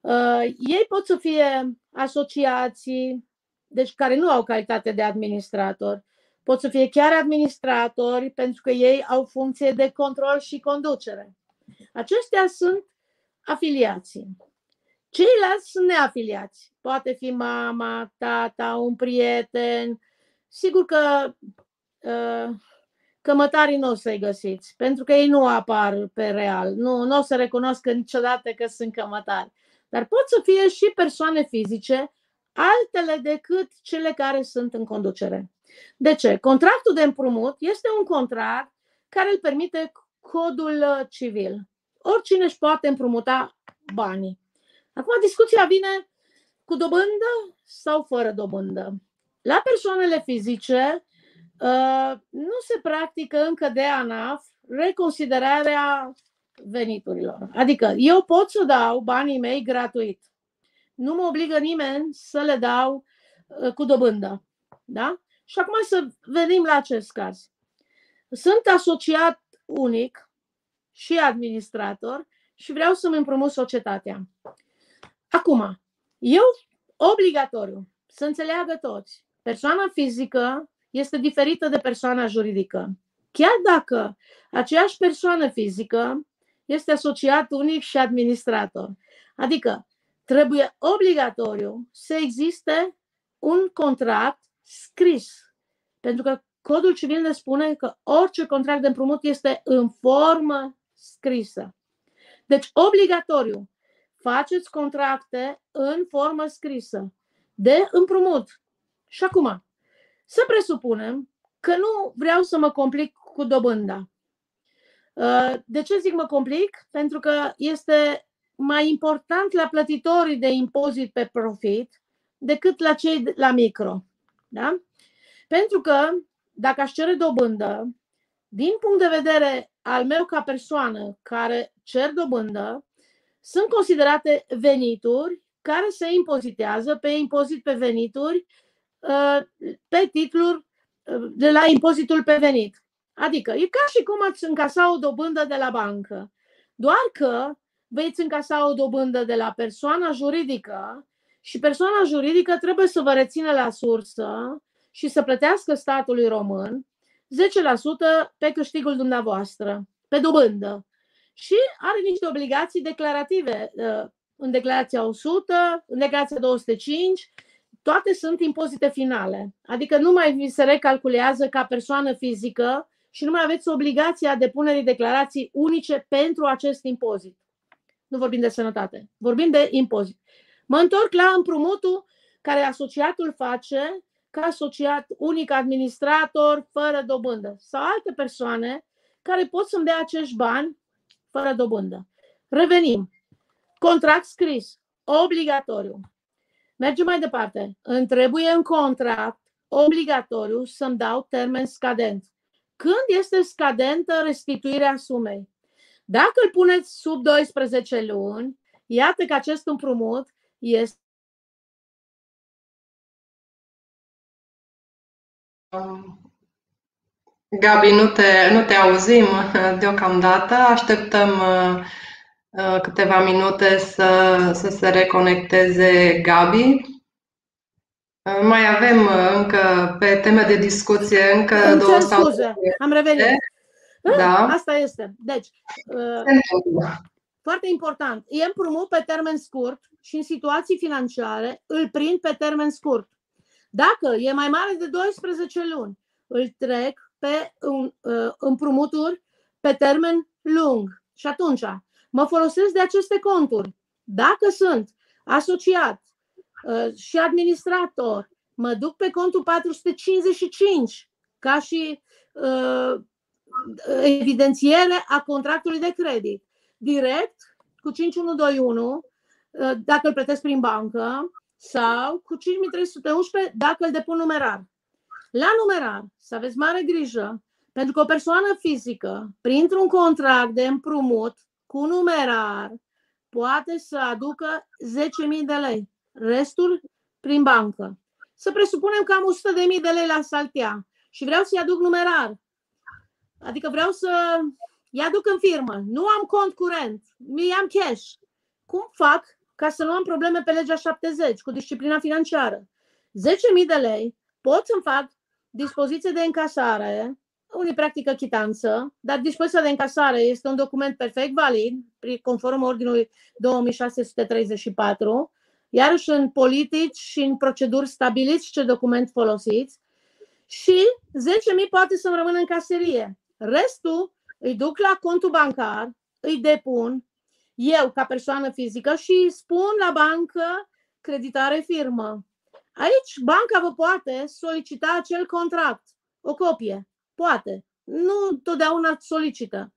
Uh, ei pot să fie asociații, deci care nu au calitate de administrator, pot să fie chiar administratori, pentru că ei au funcție de control și conducere. Acestea sunt afiliații. Ceilalți sunt neafiliați. Poate fi mama, tata, un prieten. Sigur că uh, cămătarii nu o să-i găsiți, pentru că ei nu apar pe real. Nu, nu o să recunoscă niciodată că sunt cămătari. Dar pot să fie și persoane fizice, altele decât cele care sunt în conducere. De ce? Contractul de împrumut este un contract care îl permite codul uh, civil. Oricine își poate împrumuta banii. Acum discuția vine cu dobândă sau fără dobândă. La persoanele fizice uh, nu se practică încă de ANAF reconsiderarea veniturilor. Adică eu pot să dau banii mei gratuit. Nu mă obligă nimeni să le dau uh, cu dobândă. Da? Și acum să venim la acest caz. Sunt asociat unic și administrator și vreau să-mi împrumut societatea. Acum, eu obligatoriu să înțeleagă toți, persoana fizică este diferită de persoana juridică. Chiar dacă aceeași persoană fizică este asociat unic și administrator. Adică trebuie obligatoriu să existe un contract scris. Pentru că codul civil ne spune că orice contract de împrumut este în formă scrisă. Deci, obligatoriu, faceți contracte în formă scrisă de împrumut. Și acum, să presupunem că nu vreau să mă complic cu dobânda. Uh, de ce zic mă complic? Pentru că este mai important la plătitorii de impozit pe profit decât la cei la micro. Da? Pentru că dacă aș cere dobândă, din punct de vedere al meu ca persoană care cer dobândă, sunt considerate venituri care se impozitează pe impozit pe venituri uh, pe titluri uh, de la impozitul pe venit. Adică e ca și cum ați încasa o dobândă de la bancă, doar că veți încasa o dobândă de la persoana juridică și persoana juridică trebuie să vă rețină la sursă și să plătească statului român 10% pe câștigul dumneavoastră, pe dobândă și are niște obligații declarative. Uh, în declarația 100, în declarația 205, toate sunt impozite finale. Adică nu mai vi se recalculează ca persoană fizică și nu mai aveți obligația depunerii declarații unice pentru acest impozit. Nu vorbim de sănătate, vorbim de impozit. Mă întorc la împrumutul care asociatul face ca asociat unic administrator fără dobândă sau alte persoane care pot să-mi dea acești bani fără dobândă. Revenim. Contract scris, obligatoriu. Mergem mai departe. Îmi trebuie în contract obligatoriu să-mi dau termen scadent. Când este scadentă restituirea sumei? Dacă îl puneți sub 12 luni, iată că acest împrumut este Gabi, nu te, nu te auzim deocamdată. Așteptăm uh, câteva minute să, să se reconecteze Gabi. Uh, mai avem încă pe teme de discuție încă Îmi două sau scuze, am revenit. Da. Asta este. Deci, foarte important. E împrumut pe termen scurt și în situații financiare îl prind pe termen scurt. Dacă e mai mare de 12 luni, îl trec pe un, uh, împrumuturi pe termen lung. Și atunci mă folosesc de aceste conturi. Dacă sunt asociat uh, și administrator, mă duc pe contul 455 ca și uh, evidențiere a contractului de credit. Direct cu 5121 uh, dacă îl plătesc prin bancă sau cu 5311 dacă îl depun numerar. La numerar, să aveți mare grijă, pentru că o persoană fizică, printr-un contract de împrumut cu numerar, poate să aducă 10.000 de lei. Restul prin bancă. Să presupunem că am 100.000 de lei la saltea și vreau să-i aduc numerar. Adică vreau să-i aduc în firmă. Nu am cont curent, mi am cash. Cum fac ca să nu am probleme pe legea 70 cu disciplina financiară? 10.000 de lei pot să-mi fac dispoziție de încasare, unii practică chitanță, dar dispoziția de încasare este un document perfect valid, conform ordinului 2634, iarăși în politici și în proceduri stabiliți ce document folosiți și 10.000 poate să-mi rămână în caserie. Restul îi duc la contul bancar, îi depun eu ca persoană fizică și spun la bancă creditare firmă. Aici banca vă poate solicita acel contract, o copie, poate. Nu totdeauna solicită.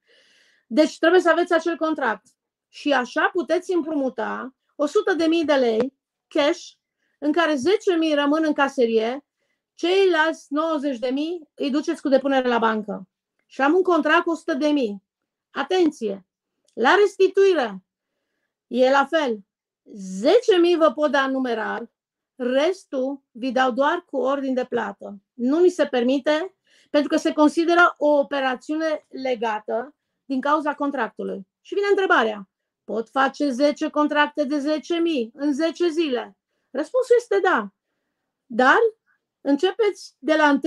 Deci trebuie să aveți acel contract. Și așa puteți împrumuta 100.000 de lei cash în care 10.000 rămân în caserie, ceilalți 90.000 îi duceți cu depunere la bancă. Și am un contract cu 100.000. Atenție! La restituire e la fel. 10.000 vă pot da numerar, Restul vi dau doar cu ordin de plată. Nu ni se permite pentru că se consideră o operațiune legată din cauza contractului. Și vine întrebarea, pot face 10 contracte de 10.000 în 10 zile? Răspunsul este da. Dar începeți de la 1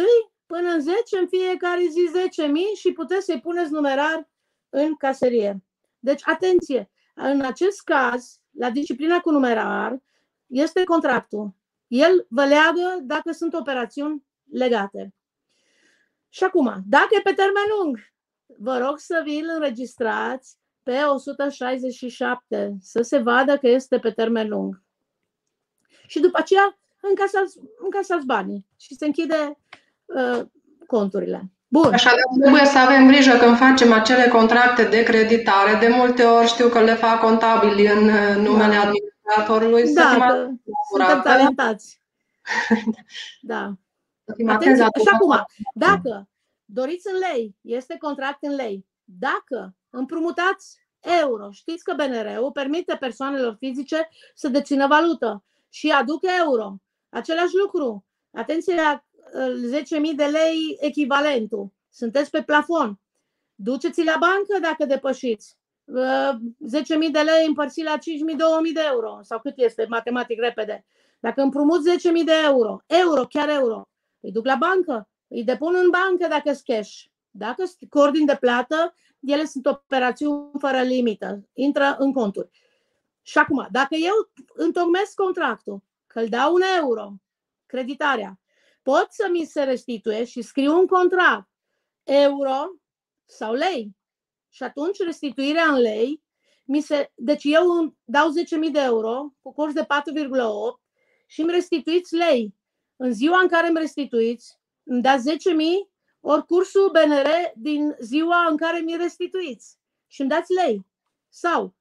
până în 10 în fiecare zi 10.000 și puteți să-i puneți numerar în caserie. Deci, atenție, în acest caz, la disciplina cu numerar, este contractul. El vă leagă dacă sunt operațiuni legate. Și acum, dacă e pe termen lung, vă rog să vi-l înregistrați pe 167, să se vadă că este pe termen lung. Și după aceea încasați, încasați banii și se închide uh, conturile. Bun. Așa trebuie să avem grijă când facem acele contracte de creditare. De multe ori știu că le fac contabili în numele da creatorului da, să că suntem talentați. [LAUGHS] da. Atenție, și acum, dacă doriți în lei, este contract în lei, dacă împrumutați euro, știți că BNR-ul permite persoanelor fizice să dețină valută și aduc euro. Același lucru. Atenție la 10.000 de lei echivalentul. Sunteți pe plafon. Duceți la bancă dacă depășiți. 10.000 de lei împărțit la 5.000, 2.000 de euro sau cât este matematic repede. Dacă împrumut 10.000 de euro, euro, chiar euro, îi duc la bancă, îi depun în bancă dacă sunt cash. Dacă sunt cu ordin de plată, ele sunt operațiuni fără limită, intră în conturi. Și acum, dacă eu întocmesc contractul, că îl dau un euro, creditarea, pot să mi se restituie și scriu un contract euro sau lei și atunci restituirea în lei, mi se, deci eu dau 10.000 de euro cu curs de 4,8 și îmi restituiți lei. În ziua în care îmi restituiți, îmi dați 10.000 ori cursul BNR din ziua în care mi restituiți și îmi dați lei. Sau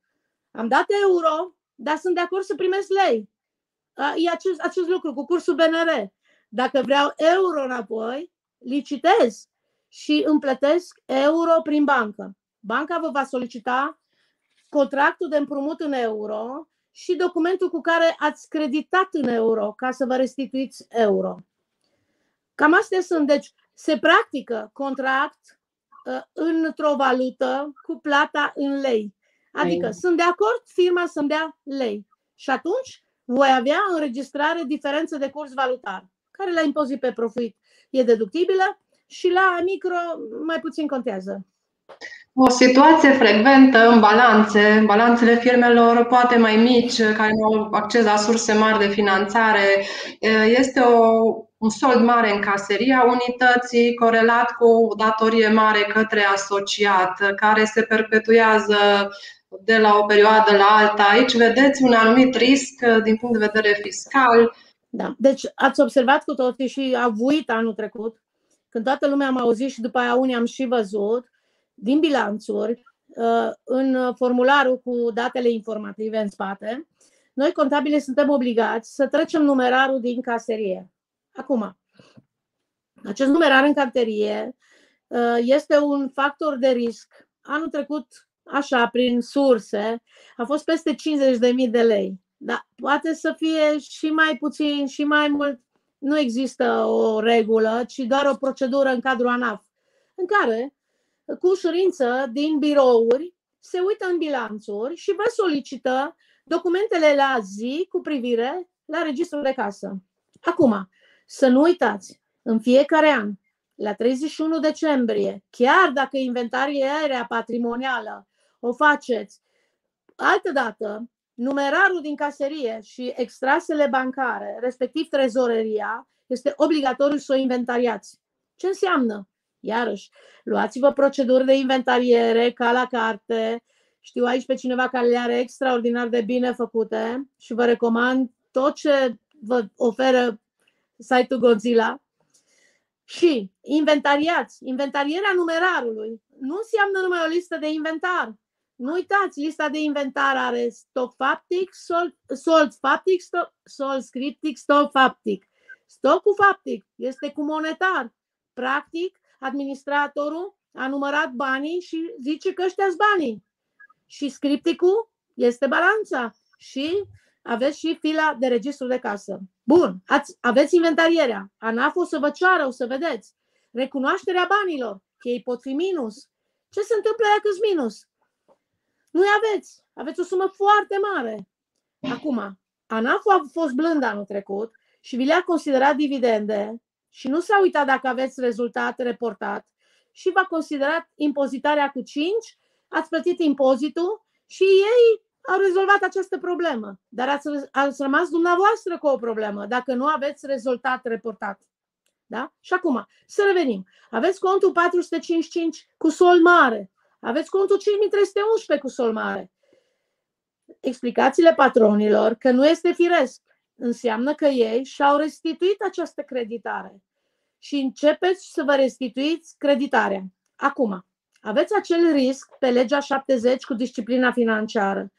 am dat euro, dar sunt de acord să primesc lei. E acest, acest lucru cu cursul BNR. Dacă vreau euro înapoi, licitez și îmi plătesc euro prin bancă banca vă va solicita contractul de împrumut în euro și documentul cu care ați creditat în euro ca să vă restituiți euro. Cam astea sunt. Deci se practică contract uh, într-o valută cu plata în lei. Adică Ei. sunt de acord firma să-mi dea lei. Și atunci voi avea înregistrare diferență de curs valutar, care la impozit pe profit e deductibilă și la micro mai puțin contează. O situație frecventă în balanțe, în balanțele firmelor poate mai mici, care nu au acces la surse mari de finanțare, este o, un sold mare în caseria unității corelat cu o datorie mare către asociat, care se perpetuează de la o perioadă la alta. Aici vedeți un anumit risc din punct de vedere fiscal. Da. Deci ați observat cu toții și a vuit anul trecut, când toată lumea am auzit și după aia unii am și văzut, din bilanțuri, uh, în formularul cu datele informative în spate, noi contabile suntem obligați să trecem numerarul din caserie. Acum, acest numerar în carterie uh, este un factor de risc. Anul trecut, așa, prin surse, a fost peste 50.000 de lei. Dar poate să fie și mai puțin, și mai mult. Nu există o regulă, ci doar o procedură în cadrul ANAF, în care cu ușurință din birouri, se uită în bilanțuri și vă solicită documentele la zi cu privire la registrul de casă. Acum, să nu uitați, în fiecare an, la 31 decembrie, chiar dacă inventariarea patrimonială o faceți altă dată, numerarul din caserie și extrasele bancare, respectiv trezoreria, este obligatoriu să o inventariați. Ce înseamnă? Iarăși, luați-vă proceduri de inventariere ca la carte. Știu aici pe cineva care le are extraordinar de bine făcute și vă recomand tot ce vă oferă site-ul Godzilla. Și inventariați. Inventarierea numerarului nu înseamnă numai o listă de inventar. Nu uitați, lista de inventar are stock faptic, sold, sold faptic, stock, sold scriptic, stock faptic. Stocul faptic este cu monetar. Practic, administratorul a numărat banii și zice că ăștia banii. Și scripticul este balanța și aveți și fila de registru de casă. Bun, ați, aveți inventarierea. ANAF o să vă ceară, o să vedeți. Recunoașterea banilor, că ei pot fi minus. Ce se întâmplă dacă sunt minus? nu aveți. Aveți o sumă foarte mare. Acum, ANAF a fost blând anul trecut și vi le-a considerat dividende și nu s-a uitat dacă aveți rezultat reportat și v-a considerat impozitarea cu 5, ați plătit impozitul și ei au rezolvat această problemă. Dar ați, ați rămas dumneavoastră cu o problemă dacă nu aveți rezultat reportat. Da? Și acum, să revenim. Aveți contul 455 cu sol mare. Aveți contul 5311 cu sol mare. Explicațiile patronilor că nu este firesc înseamnă că ei și-au restituit această creditare și începeți să vă restituiți creditarea. Acum, aveți acel risc pe legea 70 cu disciplina financiară,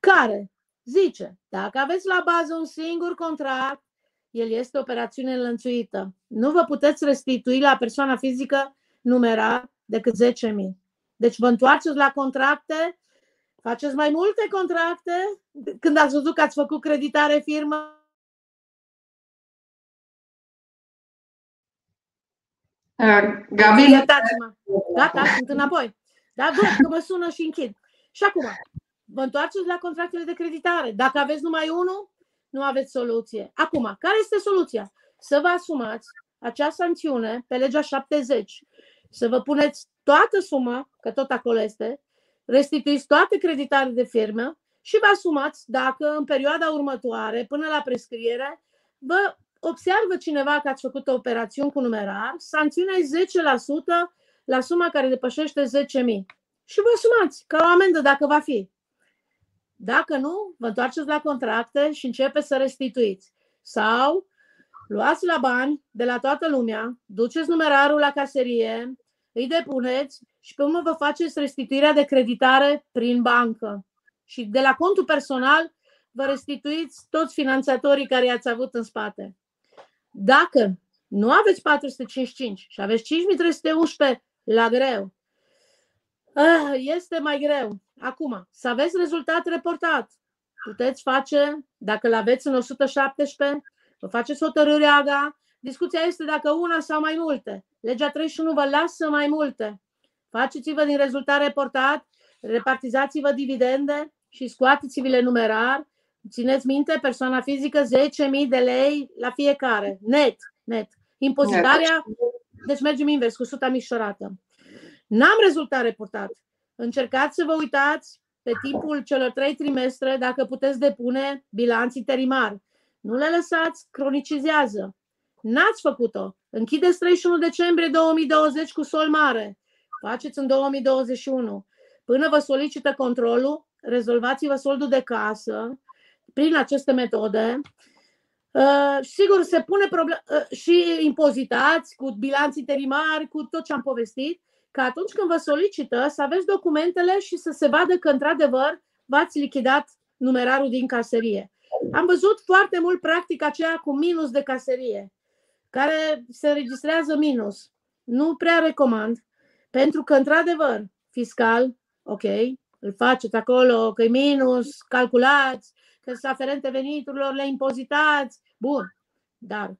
care zice, dacă aveți la bază un singur contract, el este operațiune înlănțuită. Nu vă puteți restitui la persoana fizică numerar decât 10.000. Deci vă întoarceți la contracte, faceți mai multe contracte, când ați văzut că ați făcut creditare firmă, Gabi, iertați-mă. Gata, sunt înapoi. Da, văd că mă sună și închid. Și acum, vă întoarceți la contractele de creditare. Dacă aveți numai unul, nu aveți soluție. Acum, care este soluția? Să vă asumați acea sancțiune pe legea 70, să vă puneți toată suma, că tot acolo este, restituiți toate creditare de firmă și vă asumați dacă în perioada următoare, până la prescriere, vă observă cineva că ați făcut o operațiune cu numerar, sancțiunea e 10% la suma care depășește 10.000. Și vă sumați ca o amendă dacă va fi. Dacă nu, vă întoarceți la contracte și începeți să restituiți. Sau luați la bani de la toată lumea, duceți numerarul la caserie, îi depuneți și pe urmă vă faceți restituirea de creditare prin bancă. Și de la contul personal vă restituiți toți finanțatorii care i-ați avut în spate. Dacă nu aveți 455 și aveți 5311 la greu, ah, este mai greu. Acum, să aveți rezultat reportat. Puteți face, dacă îl aveți în 117, vă faceți hotărârea AGA, discuția este dacă una sau mai multe. Legea 31 vă lasă mai multe. Faceți-vă din rezultat reportat, repartizați-vă dividende și scoateți-vi-le numerar. Țineți minte, persoana fizică 10.000 de lei la fiecare, net, net. Impozitarea, deci mergem invers, cu suta micșorată. N-am rezultat reportat. Încercați să vă uitați pe timpul celor trei trimestre dacă puteți depune bilanț interimar. Nu le lăsați, cronicizează. N-ați făcut-o. Închideți 31 decembrie 2020 cu sol mare. Faceți în 2021. Până vă solicită controlul, rezolvați-vă soldul de casă prin aceste metode. Uh, sigur, se pune problem- uh, și impozitați cu bilanț interimar, cu tot ce am povestit, că atunci când vă solicită să aveți documentele și să se vadă că într-adevăr v-ați lichidat numerarul din caserie. Am văzut foarte mult practic aceea cu minus de caserie, care se înregistrează minus. Nu prea recomand, pentru că, într-adevăr, fiscal, ok, îl faceți acolo, că e minus, calculați, că sunt aferente veniturilor, le impozitați, bun, dar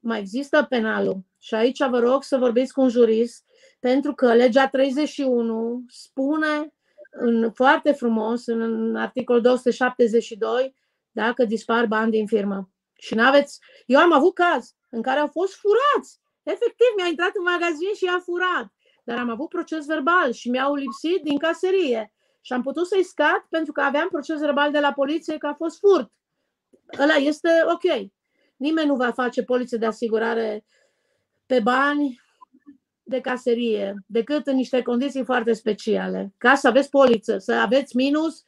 mai există penalul. Și aici vă rog să vorbiți cu un jurist pentru că legea 31 spune în, foarte frumos, în articolul 272, dacă dispar bani din firmă. Și n-aveți... Eu am avut caz în care au fost furați. Efectiv, mi-a intrat în magazin și i-a furat. Dar am avut proces verbal și mi-au lipsit din caserie. Și am putut să-i scad pentru că aveam proces verbal de la poliție că a fost furt. Ăla este ok. Nimeni nu va face poliție de asigurare pe bani de caserie, decât în niște condiții foarte speciale. Ca să aveți poliță, să aveți minus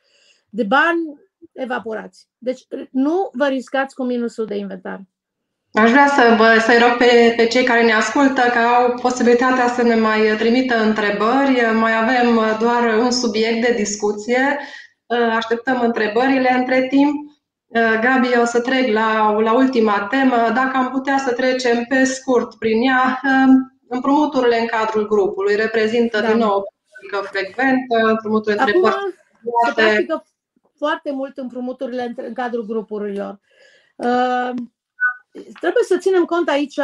de bani evaporați. Deci nu vă riscați cu minusul de inventar. Aș vrea să vă, să-i rog pe, pe cei care ne ascultă că au posibilitatea să ne mai trimită întrebări. Mai avem doar un subiect de discuție. Așteptăm întrebările între timp. Gabi, o să trec la, la ultima temă. Dacă am putea să trecem pe scurt prin ea, Împrumuturile în cadrul grupului reprezintă da. din nou o practică frecventă, împrumuturi între părți. Se practică foarte mult împrumuturile în cadrul grupurilor. Uh, trebuie să ținem cont aici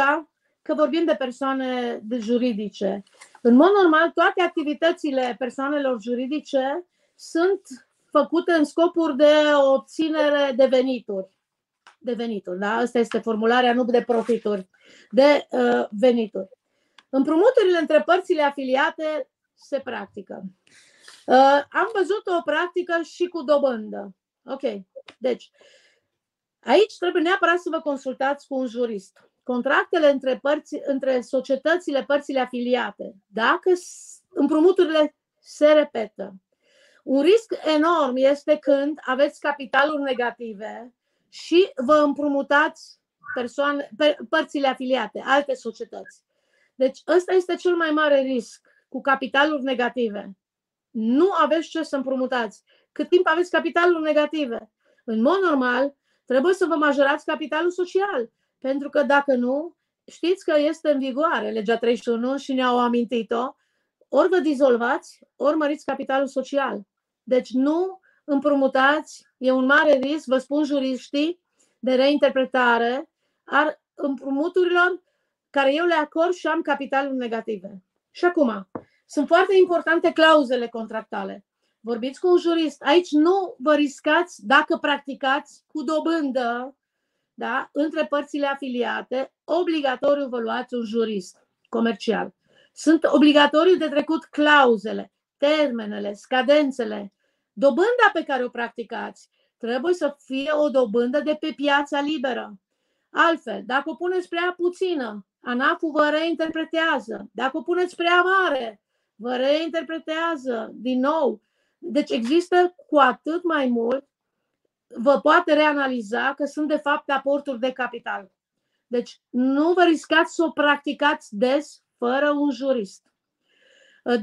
că vorbim de persoane de juridice. În mod normal, toate activitățile persoanelor juridice sunt făcute în scopuri de obținere de venituri. De venituri, da? Asta este formularea, nu de profituri, de uh, venituri. Împrumuturile între părțile afiliate se practică. Uh, am văzut o practică și cu dobândă. Ok. Deci, aici trebuie neapărat să vă consultați cu un jurist. Contractele între, părți, între societățile, părțile afiliate, dacă împrumuturile se repetă, un risc enorm este când aveți capitaluri negative și vă împrumutați persoane, părțile afiliate, alte societăți. Deci ăsta este cel mai mare risc cu capitaluri negative. Nu aveți ce să împrumutați. Cât timp aveți capitaluri negative? În mod normal, trebuie să vă majorați capitalul social. Pentru că dacă nu, știți că este în vigoare legea 31 și ne-au amintit-o, ori vă dizolvați, ori măriți capitalul social. Deci nu împrumutați, e un mare risc, vă spun juriștii, de reinterpretare a împrumuturilor care eu le acord și am capitalul negative. Și acum, sunt foarte importante clauzele contractale. Vorbiți cu un jurist. Aici nu vă riscați dacă practicați cu dobândă da, între părțile afiliate, obligatoriu vă luați un jurist comercial. Sunt obligatoriu de trecut clauzele, termenele, scadențele. Dobânda pe care o practicați trebuie să fie o dobândă de pe piața liberă. Altfel, dacă o puneți prea puțină, ANAF-ul vă reinterpretează. Dacă o puneți prea mare, vă reinterpretează din nou. Deci există cu atât mai mult, vă poate reanaliza că sunt de fapt aporturi de capital. Deci nu vă riscați să o practicați des fără un jurist.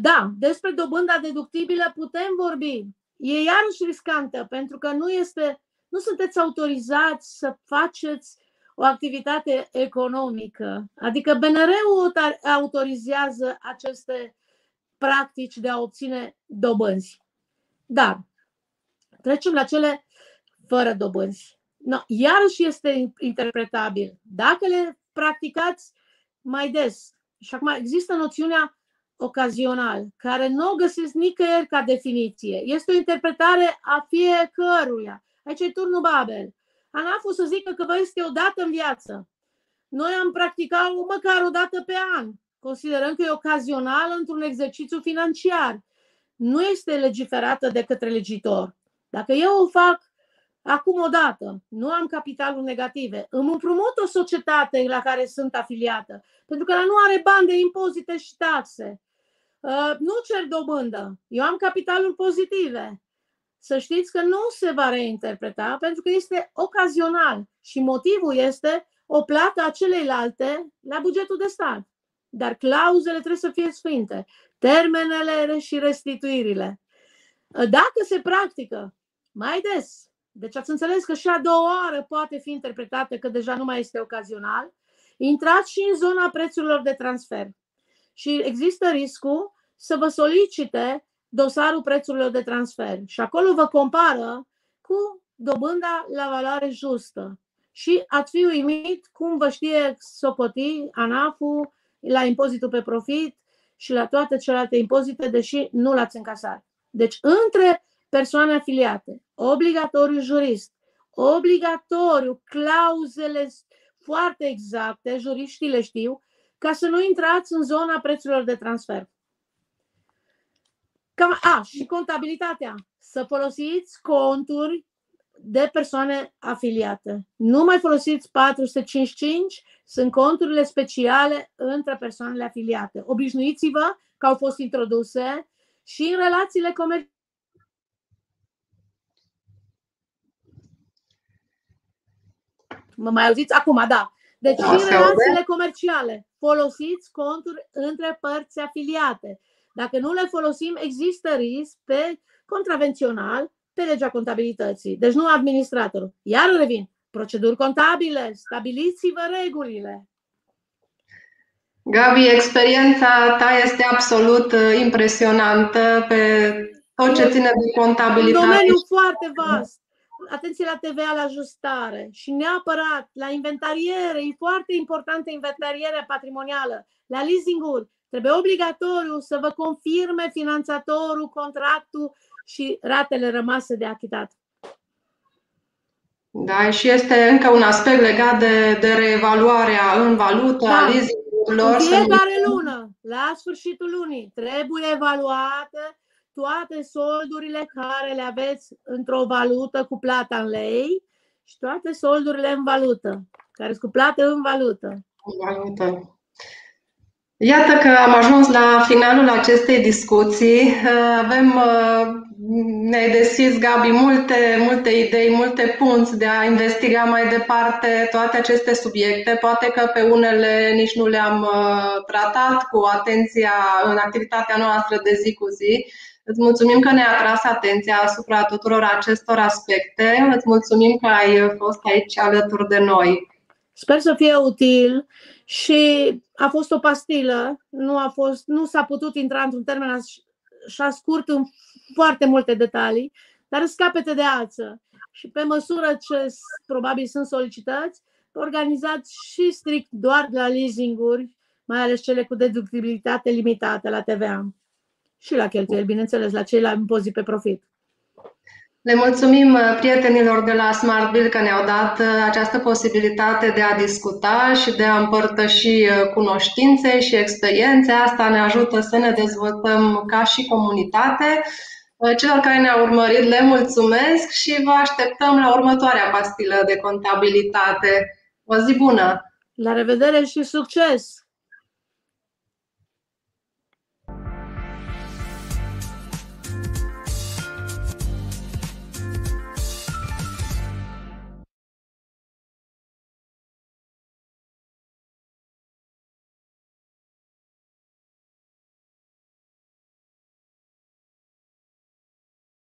Da, despre dobânda deductibilă putem vorbi. E iarăși riscantă pentru că nu este, nu sunteți autorizați să faceți o activitate economică. Adică BNR-ul autorizează aceste practici de a obține dobânzi. Dar trecem la cele fără dobânzi. No, iarăși este interpretabil. Dacă le practicați mai des. Și acum există noțiunea ocazional, care nu o găsiți nicăieri ca definiție. Este o interpretare a fiecăruia. Aici e turnul Babel. Anaful să zică că vă este o dată în viață. Noi am practicat măcar o dată pe an. Considerăm că e ocazional într-un exercițiu financiar. Nu este legiferată de către legitor. Dacă eu o fac acum o dată, nu am capitalul negative, îmi împrumut o societate la care sunt afiliată, pentru că ea nu are bani de impozite și taxe. Uh, nu cer dobândă. Eu am capitalul pozitive. Să știți că nu se va reinterpreta pentru că este ocazional și motivul este o plată a celeilalte la bugetul de stat. Dar clauzele trebuie să fie sfinte, termenele și restituirile. Uh, dacă se practică mai des, deci ați înțeles că și a doua oară poate fi interpretată că deja nu mai este ocazional, intrați și în zona prețurilor de transfer și există riscul să vă solicite dosarul prețurilor de transfer și acolo vă compară cu dobânda la valoare justă. Și ați fi uimit cum vă știe sopoti ANAF-ul la impozitul pe profit și la toate celelalte impozite, deși nu l-ați încasat. Deci, între persoane afiliate, obligatoriu jurist, obligatoriu clauzele foarte exacte, juriștii le știu, ca să nu intrați în zona prețurilor de transfer. Cam, a, și contabilitatea. Să folosiți conturi de persoane afiliate. Nu mai folosiți 455, sunt conturile speciale între persoanele afiliate. Obișnuiți-vă că au fost introduse și în relațiile comerciale. Mă mai auziți? Acum, da. Deci și în relațiile comerciale folosiți conturi între părți afiliate. Dacă nu le folosim, există risc pe contravențional pe legea contabilității. Deci nu administratorul. Iar revin. Proceduri contabile, stabiliți-vă regulile. Gabi, experiența ta este absolut uh, impresionantă pe tot ce ține de contabilitate. Un domeniu foarte vast. Atenție la TVA, la ajustare și neapărat la inventariere, e foarte importantă inventarierea patrimonială, la leasing-uri, Trebuie obligatoriu să vă confirme finanțatorul contractul și ratele rămase de achitat. Da, și este încă un aspect legat de, de reevaluarea în valută da. a leasing-urilor. În fiecare lună, la sfârșitul lunii, trebuie evaluate toate soldurile care le aveți într-o valută cu plata în lei și toate soldurile în valută, care sunt cu plată în valută. În valută. Iată că am ajuns la finalul acestei discuții. Avem, ne-ai deschis, Gabi, multe, multe idei, multe punți de a investiga mai departe toate aceste subiecte. Poate că pe unele nici nu le-am uh, tratat cu atenția în activitatea noastră de zi cu zi. Îți mulțumim că ne-ai atras atenția asupra tuturor acestor aspecte. Îți mulțumim că ai fost aici alături de noi. Sper să fie util și a fost o pastilă, nu, a fost, nu s-a putut intra într-un termen așa scurt în foarte multe detalii, dar scapete de ață. Și pe măsură ce probabil sunt solicitați, organizați și strict doar la leasinguri, mai ales cele cu deductibilitate limitată la TVA și la cheltuieli, bineînțeles, la cei la impozit pe profit. Le mulțumim uh, prietenilor de la Smart Bill că ne-au dat uh, această posibilitate de a discuta și de a împărtăși uh, cunoștințe și experiențe. Asta ne ajută să ne dezvoltăm ca și comunitate. Celor care ne-au urmărit le mulțumesc și vă așteptăm la următoarea pastilă de contabilitate. O zi bună! La revedere și succes!